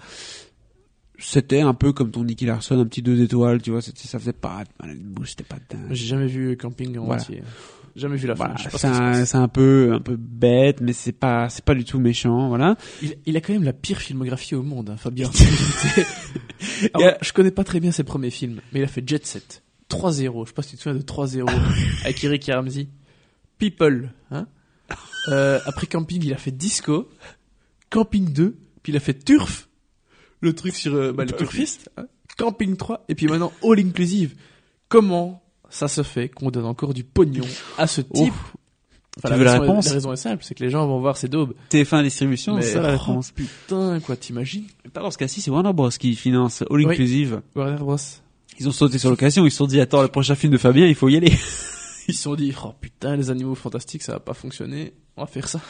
S1: c'était un peu comme ton Nicky Larson, un petit deux étoiles, tu vois, ça faisait pas c'était pas dingue.
S2: J'ai jamais vu Camping en
S1: Voilà.
S2: entier. Jamais vu la
S1: Voilà,
S2: fin. Pas
S1: c'est un, peu, un peu bête, mais c'est pas, c'est pas du tout méchant, voilà.
S2: Il, il a quand même la pire filmographie au monde, hein, Fabien. (laughs) (laughs) Alors, je connais pas très bien ses premiers films, mais il a fait Jet Set, 3-0. Je sais pas si tu te souviens de 3-0 (laughs) avec Eric Ramsey. People, hein. Euh, après Camping, il a fait Disco, Camping 2, puis il a fait Turf, le truc sur euh, bah, le turfiste, hein. Camping 3, et puis maintenant All Inclusive. Comment ça se fait qu'on donne encore du pognon à ce type
S1: Ouf.
S2: Enfin,
S1: Tu veux la
S2: raison est-
S1: réponse
S2: La raison est simple, c'est que les gens vont voir ses daubes.
S1: TF1 distribution, c'est ça la
S2: oh,
S1: réponse.
S2: putain, quoi, t'imagines
S1: Pas dans ce cas-ci, c'est Warner Bros qui finance All
S2: Oui.
S1: Inclusive.
S2: Warner Bros.
S1: Ils ont sauté sur l'occasion, ils se sont dit, attends, le prochain film de Fabien, il faut y aller. (laughs)
S2: Ils se sont dit, oh putain, les animaux fantastiques, ça va pas fonctionner. On va faire ça.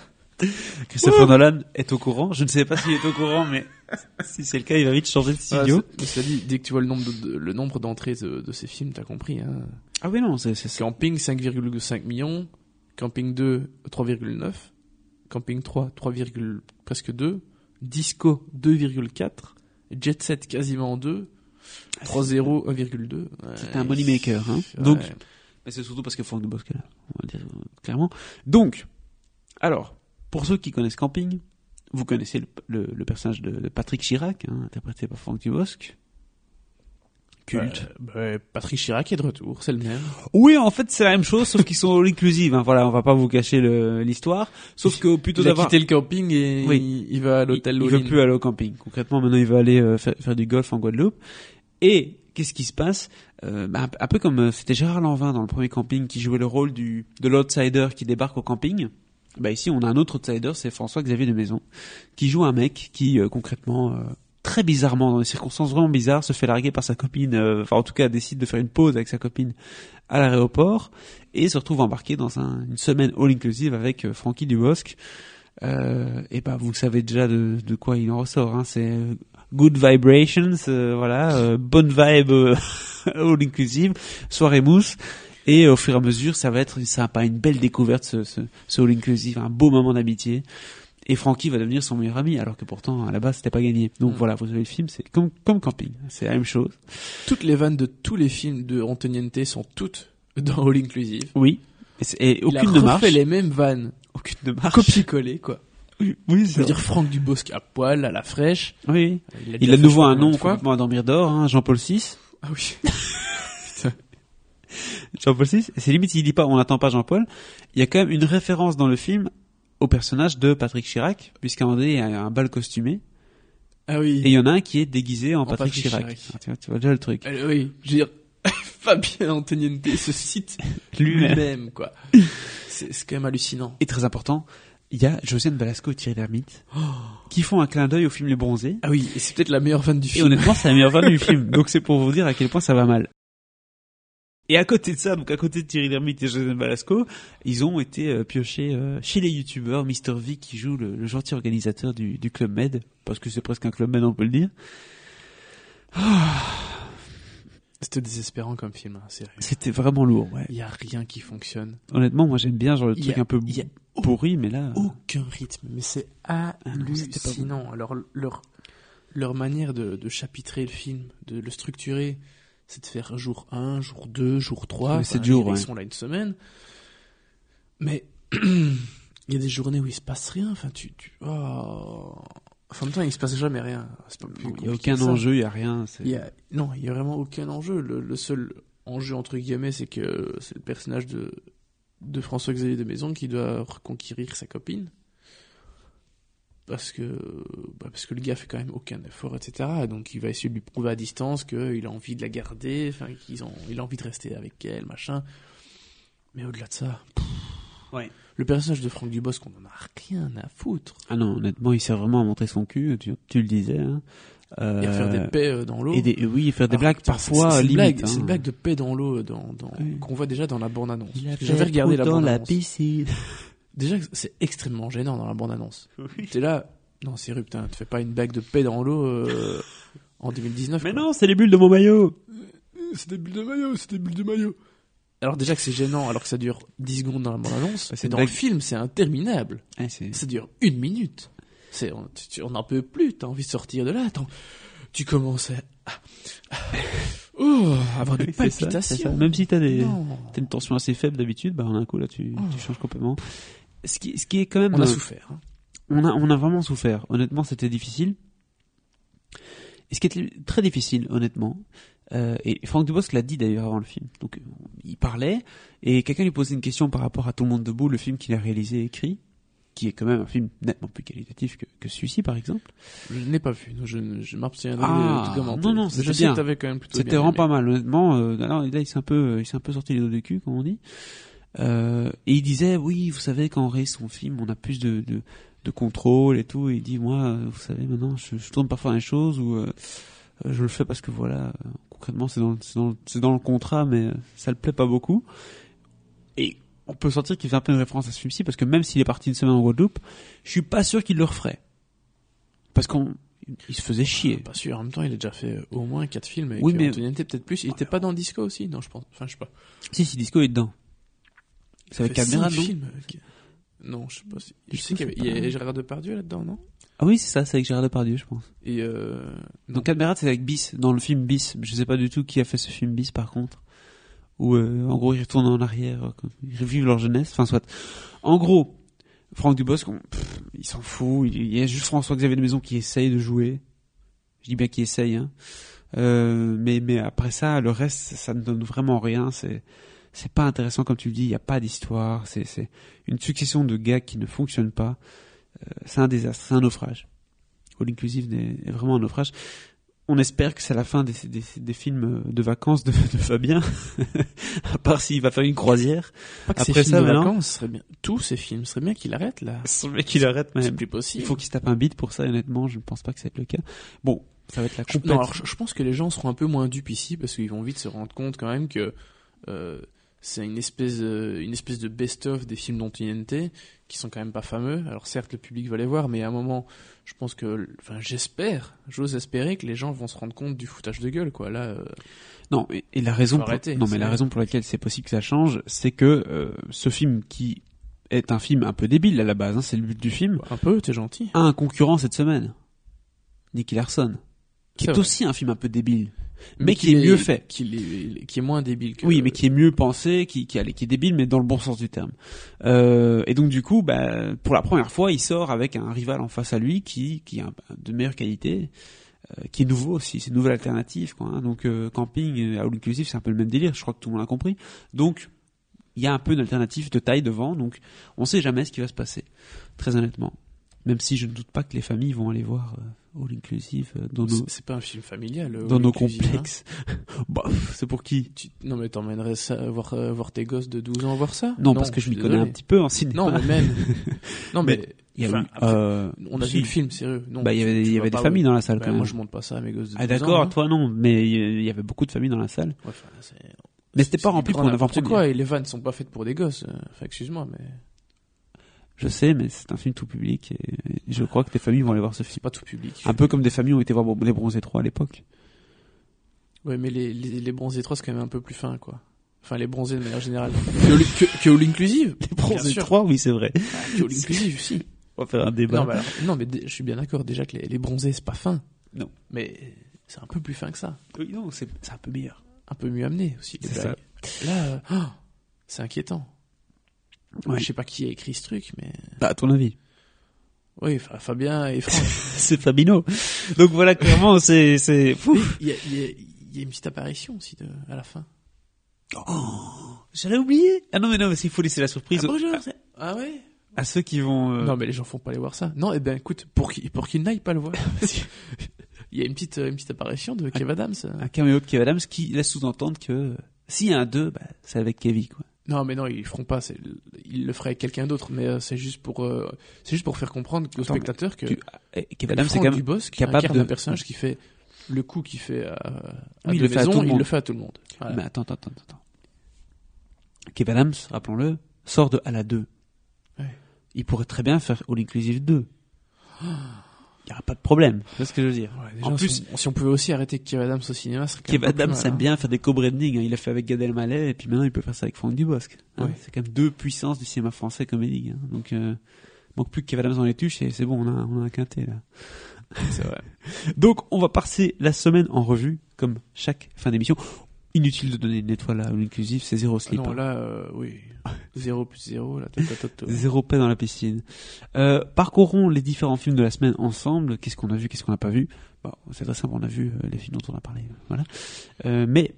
S1: Christopher Nolan est au courant. Je ne sais pas s'il est au courant, mais (laughs) si c'est le cas, il va vite changer de studio.
S2: Mais cela dit, dès que tu vois le nombre de, le nombre d'entrées de, de ces films, t'as compris. Hein.
S1: Ah oui, non, c'est c'est ça.
S2: Camping 5,5 millions, Camping 2 3,9, Camping 3 3, presque 2, Disco 2,4, Jet Set quasiment 2, 3,0 1,2. Ouais.
S1: C'est un money maker, hein.
S2: Ouais.
S1: Donc, mais c'est surtout parce que Franck est là, on va dire euh, clairement. Donc, alors, pour ceux qui connaissent Camping, vous connaissez le, le- le personnage de, de Patrick Chirac, hein, interprété par Franck Dubosc. Culte.
S2: Bah, bah, Patrick Chirac est de retour, c'est le même.
S1: Oui, en fait, c'est la même chose, sauf qu'ils sont all inclusive. Hein. Voilà, on va pas vous cacher l'histoire. Sauf que plutôt
S2: Il a
S1: d'avoir,
S2: quitté le camping et
S1: Oui.
S2: il, il va à
S1: il,
S2: l'hôtel
S1: il
S2: All
S1: veut
S2: In.
S1: plus aller au camping. Concrètement, maintenant, il veut aller euh, faire, faire du golf en Guadeloupe. Et qu'est-ce qui se passe? Euh, bah, un, un peu comme euh, c'était Gérard Lanvin dans le premier camping qui jouait le rôle du de l'outsider qui débarque au camping. Bah ici, on a un autre outsider, c'est François-Xavier de Maison, qui joue un mec qui euh, concrètement euh, très bizarrement, dans des circonstances vraiment bizarres, se fait larguer par sa copine, euh, enfin en tout cas décide de faire une pause avec sa copine à l'aéroport et se retrouve embarqué dans un- une semaine all-inclusive avec euh, Frankie Dubosc. Euh, et bah vous savez déjà de, quoi il en ressort. Hein, c'est euh, good vibrations, voilà, bonne vibe (laughs) all-inclusive, soirée mousse. Et au fur et à mesure, ça va être sympa, une belle découverte, ce, ce, ce all-inclusive, un beau moment d'amitié. Et Frankie va devenir son meilleur ami, alors que pourtant, à la base, c'était pas gagné. Donc
S2: Mm.
S1: voilà, vous avez le film, c'est comme, comme camping. C'est la même chose.
S2: Toutes les vannes de tous les films de Antoniente sont toutes dans All Inclusive.
S1: Oui. Et, c'est- et
S2: Il a
S1: aucune ne marche.
S2: refait les mêmes vannes,
S1: Aucune ne marche.
S2: copier-coller, quoi.
S1: Oui, oui,
S2: veux dire Franck Dubosc à poil, à la fraîche.
S1: Oui.
S2: Il a,
S1: Il a de nouveau un nom
S2: de fois.
S1: complètement à dormir d'or, hein, Jean-Paul VI.
S2: Ah oui. (laughs) (laughs)
S1: Jean-Paul VI. C'est limite, il dit pas, on n'attend pas Jean-Paul. Il y a quand même une référence dans le film au personnage de Patrick Chirac, puisqu'à un moment donné, il y a un bal costumé.
S2: Ah oui.
S1: Et il y en a un qui est déguisé en, Patrick,
S2: Patrick
S1: Chirac.
S2: Chirac.
S1: Ah, tu, vois, tu vois déjà le truc.
S2: Euh, oui, je veux dire, (laughs) Fabien Antoniente se cite (laughs)
S1: Lui-même.
S2: lui-même, quoi. C'est quand même hallucinant.
S1: Et très important, il y a Josiane Balasco et Thierry Lhermitte (gasps) qui font un clin d'œil au film Les Bronzés.
S2: Ah oui, et c'est peut-être la meilleure fan du
S1: Et
S2: film.
S1: honnêtement, c'est la meilleure vanne du (laughs) film. Donc c'est pour vous dire à quel point ça va mal. Et à côté de ça, donc à côté de Thierry Lhermitte et José Balasco, ils ont été euh, piochés euh, chez les youtubeurs, Mr V qui joue le, le gentil organisateur du, du Club Med, parce que c'est presque un Club Med, on peut le dire.
S2: C'était désespérant comme film, hein, sérieux.
S1: C'était vraiment lourd, ouais.
S2: Il y a rien qui fonctionne.
S1: Honnêtement, moi j'aime bien genre le
S2: y
S1: truc
S2: a-
S1: un peu
S2: il y a
S1: pourri, mais là...
S2: aucun rythme, mais c'est
S1: Ah non,
S2: hallucinant. Alors leur leur manière de, de chapitrer le film, de le structurer, c'est de faire jour 1, jour 2, jour 3.
S1: Mais c'est
S2: Enfin,
S1: dur,
S2: Ils
S1: ouais.
S2: sont là une semaine. Mais (clears throat) il y a des journées où il se passe rien. Enfin, tu, tu oh. Enfin, en même temps, il se passe jamais rien. Pas
S1: Il y a aucun enjeu, il y a rien.
S2: y a, non, il y a vraiment aucun enjeu. Le, le seul enjeu entre guillemets, c'est que c'est le personnage de de François-Xavier de Maison qui doit reconquérir sa copine parce que bah, parce que le gars fait quand même aucun effort, etc. Donc il va essayer de lui prouver à distance qu'il a envie de la garder, enfin qu'ils ont, il a envie de rester avec elle, machin. Mais au-delà de ça, pff,
S1: Ouais.
S2: le personnage de Franck Dubosc, on en a rien à foutre.
S1: Ah non, honnêtement, il sert vraiment à montrer son cul, tu, tu le disais. Hein. Euh,
S2: Et à faire des paix euh, dans l'eau.
S1: et des, oui, et faire des
S2: Alors,
S1: blagues parfois
S2: c'est une
S1: limite.
S2: blague,
S1: hein.
S2: C'est une blague de paix dans l'eau dans, dans,
S1: Oui.
S2: qu'on voit déjà dans la bande-annonce. J'avais regardé la
S1: trou dans la
S2: bande-annonce.
S1: piscine.
S2: Déjà, c'est extrêmement gênant dans la bande-annonce. (laughs) T'es là, non, c'est rude, putain, tu fais pas une blague de paix dans l'eau euh, (laughs) en 2019.
S1: Mais
S2: quoi.
S1: non, c'est les bulles de mon maillot.
S2: c'est des bulles de maillot, c'est des bulles de maillot. Alors déjà que c'est gênant, alors que ça dure 10 secondes dans la bande-annonce,
S1: Bah, c'est
S2: dans
S1: blague.
S2: le film, c'est interminable.
S1: Ah, c'est-
S2: Ça dure une minute. C'est, on, n'en peut plus, t'as envie de sortir de là, attends. Tu commences à, oh, avoir des (laughs)
S1: Oui, c'est ça,
S2: palpitations.
S1: ça. Même si t'as des, t'as une tension assez faible d'habitude, bah en un coup là tu,
S2: Oh.
S1: tu changes complètement. Ce qui, ce qui est quand même,
S2: On a
S1: euh,
S2: souffert. hein.
S1: on a, on a vraiment souffert. Honnêtement, c'était difficile. Et ce qui était très difficile, honnêtement, euh, et Franck Dubosc l'a dit d'ailleurs avant le film. Donc, euh, il parlait et quelqu'un lui posait une question par rapport à Tout le monde debout, le film qu'il a réalisé et écrit, qui est quand même un film nettement plus qualitatif que, que celui-ci, par exemple.
S2: Je ne l'ai pas vu, donc je, je m'abstiendrai
S1: Ah,
S2: de commenter.
S1: non, non, c'était bien. C'était vraiment
S2: aimé.
S1: pas mal, honnêtement. Euh, alors, là, il s'est un peu, il s'est un peu sorti les dos du cul, comme on dit. Euh, et il disait, oui, vous savez, quand on réalise son film, on a plus de, de, de contrôle et tout. Et il dit, moi, euh, vous savez, maintenant, je, je tourne parfois des choses où euh, euh, je le fais parce que voilà, euh, concrètement, c'est dans, c'est dans, c'est dans le contrat, mais ça le plaît pas beaucoup. Et on peut sentir qu'il fait un peu une référence à ce film-ci parce que même s'il est parti une semaine en Guadeloupe, je suis pas sûr qu'il le referait. Parce qu'on, il se faisait chier.
S2: Pas sûr, en même temps, il a déjà fait au moins 4 films avec
S1: Oui, mais-
S2: peut-être plus. Il était pas dans Disco aussi? Non, je pense. Enfin, je sais pas.
S1: Si, si, Disco est dedans. C'est avec Caméra,
S2: cinq
S1: non
S2: je sais pas. si- Je
S1: Je
S2: sais qu'il y, avait- a Gérard Depardieu là-dedans, non
S1: Ah oui, c'est ça, c'est avec Gérard Depardieu, je pense.
S2: Et euh...
S1: Donc Cadmerat, c'est avec Bis, dans le film Bis. Je sais pas du tout qui a fait ce film Bis, par contre. Où, euh, en gros, ils retournent en arrière, euh, ils revivent leur jeunesse. Enfin, soit. En gros, Franck Dubosc, on- pff, il s'en fout. Il, il y a juste François-Xavier de Maison qui essaye de jouer. Je dis bien qu'il essaye, hein. Euh, mais, mais après ça, le reste, ça ne donne vraiment rien. C'est, c'est pas intéressant, comme tu le dis. Il n'y a pas d'histoire. C'est, c'est une succession de gars qui ne fonctionnent pas. Euh, c'est un désastre. C'est un naufrage. All Inclusive est vraiment un naufrage. on espère que c'est la fin des, des, des films de vacances de, de Fabien, (laughs) à part s'il va faire une croisière.
S2: Pas que
S1: Après
S2: ces
S1: ça,
S2: de vacances, serait bien. Tous ces films, serait bien qu'il arrête là.
S1: Ce mec il arrête
S2: C'est
S1: même.
S2: plus possible.
S1: Il faut qu'il se tape un beat pour ça, honnêtement, je ne pense pas que ça va être le cas. Bon, ça va être la complète.
S2: non, alors, je, je pense que les gens seront un peu moins dupes ici parce qu'ils vont vite se rendre compte quand même que euh, c'est une espèce, euh, une espèce de best-of des films dont TNT qui sont quand même pas fameux. Alors certes, le public va les voir, mais à un moment, je pense que, enfin, j'espère, j'ose espérer que les gens vont se rendre compte du foutage de gueule, quoi. Là, euh,
S1: Non, et, et la raison
S2: Faut
S1: pour,
S2: arrêter,
S1: non mais la raison pour laquelle c'est possible que ça change, c'est que euh, ce film qui est un film un peu débile à la base, hein, c'est le but du film,
S2: un peu, t'es gentil.
S1: a un concurrent cette semaine, Nicky Larson, qui
S2: C'est
S1: est
S2: vrai.
S1: aussi un film un peu débile, mais qui est mieux fait.
S2: Qui est, qui est moins débile que.
S1: Oui, mais qui est mieux pensé, qui, qui, est débile, mais dans le bon sens du terme. Euh, et donc du coup, bah, pour la première fois, il sort avec un rival en face à lui qui, qui a de meilleure qualité, euh, qui est nouveau aussi, c'est une nouvelle alternative. Quoi, hein. Donc euh, camping, euh, all inclusive, c'est un peu le même délire. Je crois que tout le monde a compris. Donc il y a un peu d'alternative de taille devant, donc on sait jamais ce qui va se passer. Très honnêtement. Même si je ne doute pas que les familles vont aller voir euh, All Inclusive euh, dans nos,
S2: C'est- pas un film familial. euh,
S1: dans
S2: All
S1: nos
S2: Inclusive, hein.
S1: complexes. (laughs) bah, c'est pour qui
S2: Tu- Non, mais t'emmènerais ça, voir, voir tes gosses de 12 ans voir ça?
S1: Non, parce que je m'y connais un petit peu en cinéma.
S2: Non, mais même. (laughs) non, mais.
S1: Il y a
S2: enfin,
S1: euh,
S2: on a
S1: si.
S2: vu le film, sérieux. Non,
S1: Bah, il y avait,
S2: tu
S1: il y
S2: vas
S1: avait des familles dans la salle
S2: Bah,
S1: quand
S2: moi,
S1: même.
S2: je monte pas ça à mes gosses de
S1: Ah
S2: 12 ans,
S1: d'accord,
S2: hein.
S1: toi non, mais il y avait beaucoup de familles dans la salle.
S2: Ouais, enfin,
S1: Mais c'était pas rempli pour
S2: n'importe
S1: avant-première.
S2: quoi, et les vannes sont pas faites pour des gosses. Enfin, excuse-moi, mais
S1: Je sais, mais c'est un film tout public et je crois que tes familles vont aller voir ce film.
S2: c'est pas tout public.
S1: Un peu comme des familles ont été voir les Bronzés 3 à l'époque.
S2: Ouais, mais les, les, les bronzés 3, c'est quand même un peu plus fin, quoi. Enfin, les bronzés de manière générale. que, que, que All Inclusive
S1: Les Bronzés
S2: sûr.
S1: 3, oui, c'est vrai.
S2: Ah, que All Inclusive, si.
S1: On va faire un débat.
S2: Non, mais alors- non, mais dé- je suis bien d'accord, déjà que les, les bronzés, c'est pas fin.
S1: Non.
S2: Mais c'est un peu plus fin que ça.
S1: Oui, non, c'est c'est un peu meilleur.
S2: Un peu mieux amené aussi, les
S1: C'est
S2: blagues. Là, oh, c'est inquiétant.
S1: Ouais.
S2: Je sais pas qui a écrit ce truc, mais...
S1: Bah, à ton avis
S2: Oui, Fa- Fabien et Franck. (laughs)
S1: C'est Fabino. Donc voilà, clairement, c'est c'est. Ouf.
S2: il, y a, il, y a, il y a une petite apparition aussi de, à la fin.
S1: Oh, j'allais oublier. Ah non, mais non, parce qu'il faut laisser la surprise
S2: Ah, bonjour, ah ouais
S1: à ceux qui vont. euh,
S2: Non, mais les gens font pas aller voir ça. Non, eh ben écoute, pour qu'ils pour qu'ils n'aillent pas le voir, (laughs) il y a une petite, euh, une petite apparition de Kev Adams.
S1: un caméo de Kev Adams qui laisse sous-entendre que euh, s'il y a un 2, bah, c'est avec Kevin, quoi.
S2: Non, mais non, ils le feront pas. c'est- Ils le feraient avec quelqu'un d'autre, mais euh, c'est juste pour, euh, c'est juste pour faire comprendre aux
S1: Attends,
S2: spectateurs que
S1: Tu- eh, Kev Adams, c'est quand même.
S2: Dubosc
S1: capable de-
S2: un personnage qui fait le coup qu'il fait à, à
S1: Oui, il le fait à
S2: maisons,
S1: tout le
S2: il le fait à tout le monde. Voilà.
S1: Mais attends, attends, attends, attends. Kev Adams, rappelons-le, sort de à la 2.
S2: Ouais.
S1: Il pourrait très bien faire All Inclusive 2. Il n'y aura pas de problème. C'est ce que je veux dire.
S2: Ouais, déjà,
S1: en plus-
S2: si, on, si on pouvait aussi arrêter Kev Adams au cinéma, ce serait quand
S1: Kev Adams aime
S2: hein.
S1: bien faire des co-branding. hein. Il l'a fait avec Gad Elmaleh et puis maintenant il peut faire ça avec Franck Dubosc. hein.
S2: Ouais.
S1: C'est quand même deux puissances du cinéma français comédie. Hein. Donc, euh, manque plus que Kev Adams dans les tuches et c'est bon, on a, on a un quintet là.
S2: C'est vrai. (laughs)
S1: Donc, on va passer la semaine en revue, comme chaque fin d'émission. Inutile de donner une étoile à Inclusive, c'est zéro
S2: Ah
S1: slip.
S2: non,
S1: hein.
S2: là, euh, oui. (laughs) 0 plus 0, là, tot, tot, tot.
S1: Zéro paix dans la piscine. Euh, parcourons les différents films de la semaine ensemble. Qu'est-ce qu'on a vu, qu'est-ce qu'on n'a pas vu? Bon, C'est très simple, on a vu euh, les films dont on a parlé. Voilà. Euh, mais,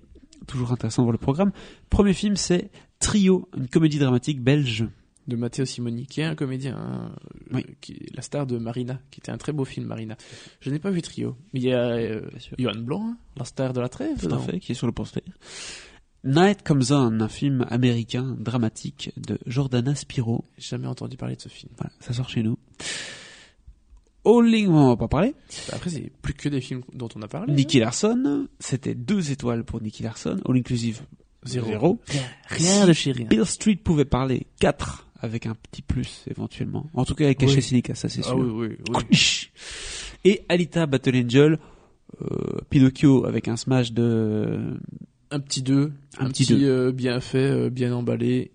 S1: toujours intéressant de voir le programme. Premier film, c'est Trio, une comédie dramatique belge.
S2: De Matteo Simoni, qui est un comédien, hein, euh,
S1: Oui.
S2: qui est la star de Marina, qui était un très beau film, Marina. Je n'ai pas vu Trio, il y a euh. Johan Blanc, hein, la star de la trêve.
S1: Tout à
S2: dedans.
S1: fait, qui est sur le poster. Night Comes On, un film américain dramatique de Jordana Spiro.
S2: Jamais entendu parler de ce film.
S1: Voilà, ça sort chez nous. All In, on va pas parler.
S2: Après, c'est plus que des films dont on a parlé.
S1: Nicky Larson, c'était deux étoiles pour Nicky Larson. All Inclusive,
S2: Zéro.
S1: zéro.
S2: Rien de chez rien.
S1: Bill Street pouvait parler 4 avec un petit plus éventuellement. En tout cas avec
S2: Oui.
S1: Caché Silica, ça c'est
S2: Ah
S1: sûr.
S2: oui, oui, oui.
S1: Et Alita Battle Angel, euh, Pinocchio avec un smash de
S2: Un petit 2,
S1: Un
S2: un,
S1: petit
S2: petit, euh, bien fait, euh, bien emballé.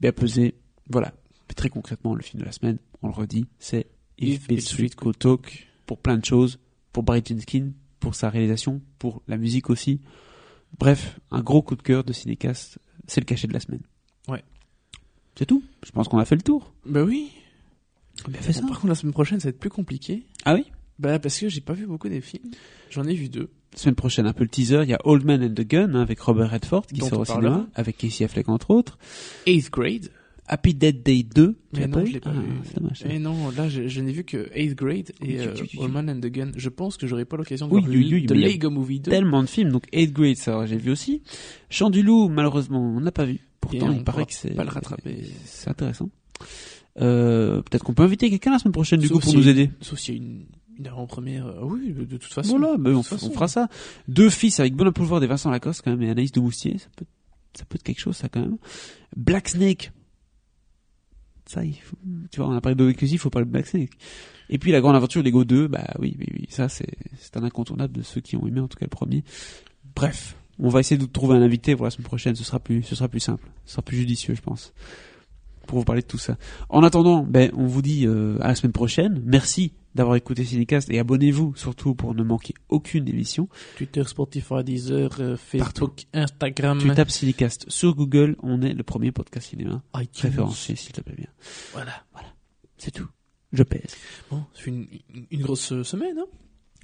S1: bien pesé. Voilà. Mais très concrètement, le film de la semaine, on le redit, c'est If, Bill Street Could Talk pour plein de choses, pour Barry Jenkins, pour sa réalisation, pour la musique aussi. Bref, un gros coup de cœur de Cinécast, c'est le cachet de la semaine.
S2: Ouais.
S1: C'est tout. Je pense qu'on a fait le tour.
S2: Bah oui.
S1: Bien fait ça.
S2: Par contre, la semaine prochaine, ça va être plus compliqué.
S1: Ah oui?
S2: Bah, parce que j'ai pas vu beaucoup des films. J'en ai vu deux.
S1: Semaine prochaine, un peu le teaser, il y a Old Man and the Gun hein, avec Robert Redford qui
S2: Dont
S1: sort au cinéma, avec Casey Affleck entre autres.
S2: Eighth Grade.
S1: Happy Dead Day 2. Tu
S2: Mais non,
S1: pas
S2: je l'ai pas
S1: Ah,
S2: vu.
S1: C'est dommage.
S2: Et non, là, je, je n'ai vu que 8th grade et
S1: Oui,
S2: euh, All Man and the Gun. Je pense que j'aurai pas l'occasion de
S1: Oui,
S2: voir
S1: oui, oui, mais a
S2: Lego Movie 2.
S1: Tellement de films, donc 8th Grade, ça j'ai vu aussi. Chant du loup, malheureusement, on n'a pas vu. Pourtant,
S2: on
S1: il paraît que c'est
S2: pas le rattraper.
S1: C'est intéressant. Euh, peut-être qu'on peut inviter quelqu'un la semaine prochaine du
S2: Sauf
S1: coup pour
S2: si-
S1: nous aider.
S2: Sauf s'il y a une, une avant-première. euh, oui, de toute façon.
S1: Voilà, ben,
S2: de
S1: on, fera ça. Deux fils avec Bon Pouvoir des Vincent Lacoste quand même et Anaïs de Moustier, ça peut, ça peut être quelque chose ça quand même. Black Snake. Ça, il faut, tu vois, on a parlé de il faut parler de Black Snake. Et puis la grande aventure Lego 2, bah oui, oui, oui, ça c'est, c'est un incontournable de ceux qui ont aimé en tout cas le premier. Bref, on va essayer de trouver un invité pour la semaine prochaine, ce sera plus, ce sera plus simple, ce sera plus judicieux, je pense, pour vous parler de tout ça. En attendant, ben, on vous dit euh, à la semaine prochaine. Merci d'avoir écouté Cinecast et abonnez-vous surtout pour ne manquer aucune émission.
S2: Twitter, Spotify, Deezer, euh, Facebook, Instagram,
S1: Tu tapes Cinecast sur Google, on est le premier podcast cinéma
S2: iTunes.
S1: référencé, s'il te plaît bien.
S2: Voilà.
S1: C'est tout. Je pèse.
S2: Bon, c'est une, grosse euh, semaine, hein?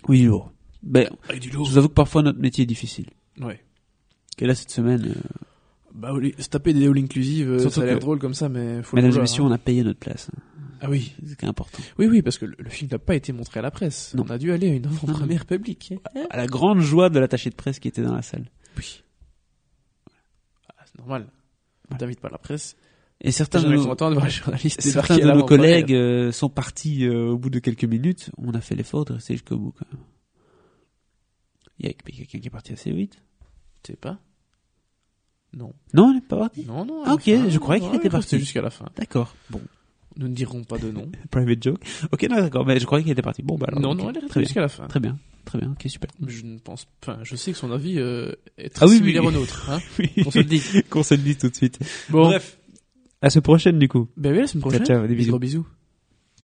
S1: Oui, lourd. Ben,
S2: Avec du
S1: je vous avoue que parfois notre métier est difficile.
S2: Ouais.
S1: Et là, cette semaine, euh,
S2: Bah, se taper des all inclusive, euh,
S1: Surtout
S2: ça a l'air
S1: que-
S2: drôle comme ça, mais faut le
S1: mesdames et messieurs,
S2: hein.
S1: on a payé notre place. hein.
S2: Ah oui.
S1: C'est ce qui est important.
S2: Oui, oui, parce que le, le film n'a pas été montré à la presse.
S1: Non.
S2: On a dû aller à une avant-première (laughs) publique.
S1: À la grande joie de l'attaché de presse qui était dans la salle.
S2: Oui. Ah, c'est normal. On t'invite pas à la presse.
S1: Et certains de nos,
S2: content de voir les journalistes
S1: certains
S2: débarquer
S1: de
S2: à
S1: nos
S2: l'avant-première.
S1: collègues euh, sont partis euh, au bout de quelques minutes. On a fait l'effort de rester jusqu'au bout, quand même. Il y a quelqu'un qui est parti assez vite.
S2: Tu sais pas Non.
S1: Non, il n'est pas parti.
S2: Non, non.
S1: Ah, ok, je croyais
S2: ouais,
S1: était
S2: il restait
S1: parti.
S2: jusqu'à la fin.
S1: D'accord. Bon.
S2: Nous ne dirons pas de nom. (laughs)
S1: Private joke. Ok, non, d'accord. Mais je croyais qu'il était parti. Bon, bah alors.
S2: non, non, elle est restée jusqu'à la fin.
S1: Très bien. Très bien. Ok, super.
S2: Je ne pense, enfin, je sais que son avis euh, est très
S1: Ah oui,
S2: similaire
S1: oui.
S2: au nôtre. Hein (laughs)
S1: Oui.
S2: On se le dit. (laughs)
S1: Qu'on se le dise tout de suite.
S2: Bon.
S1: Bref. À la semaine prochaine, du coup.
S2: Ben oui, la semaine prochaine.
S1: ciao, des bisous.
S2: Gros bisous.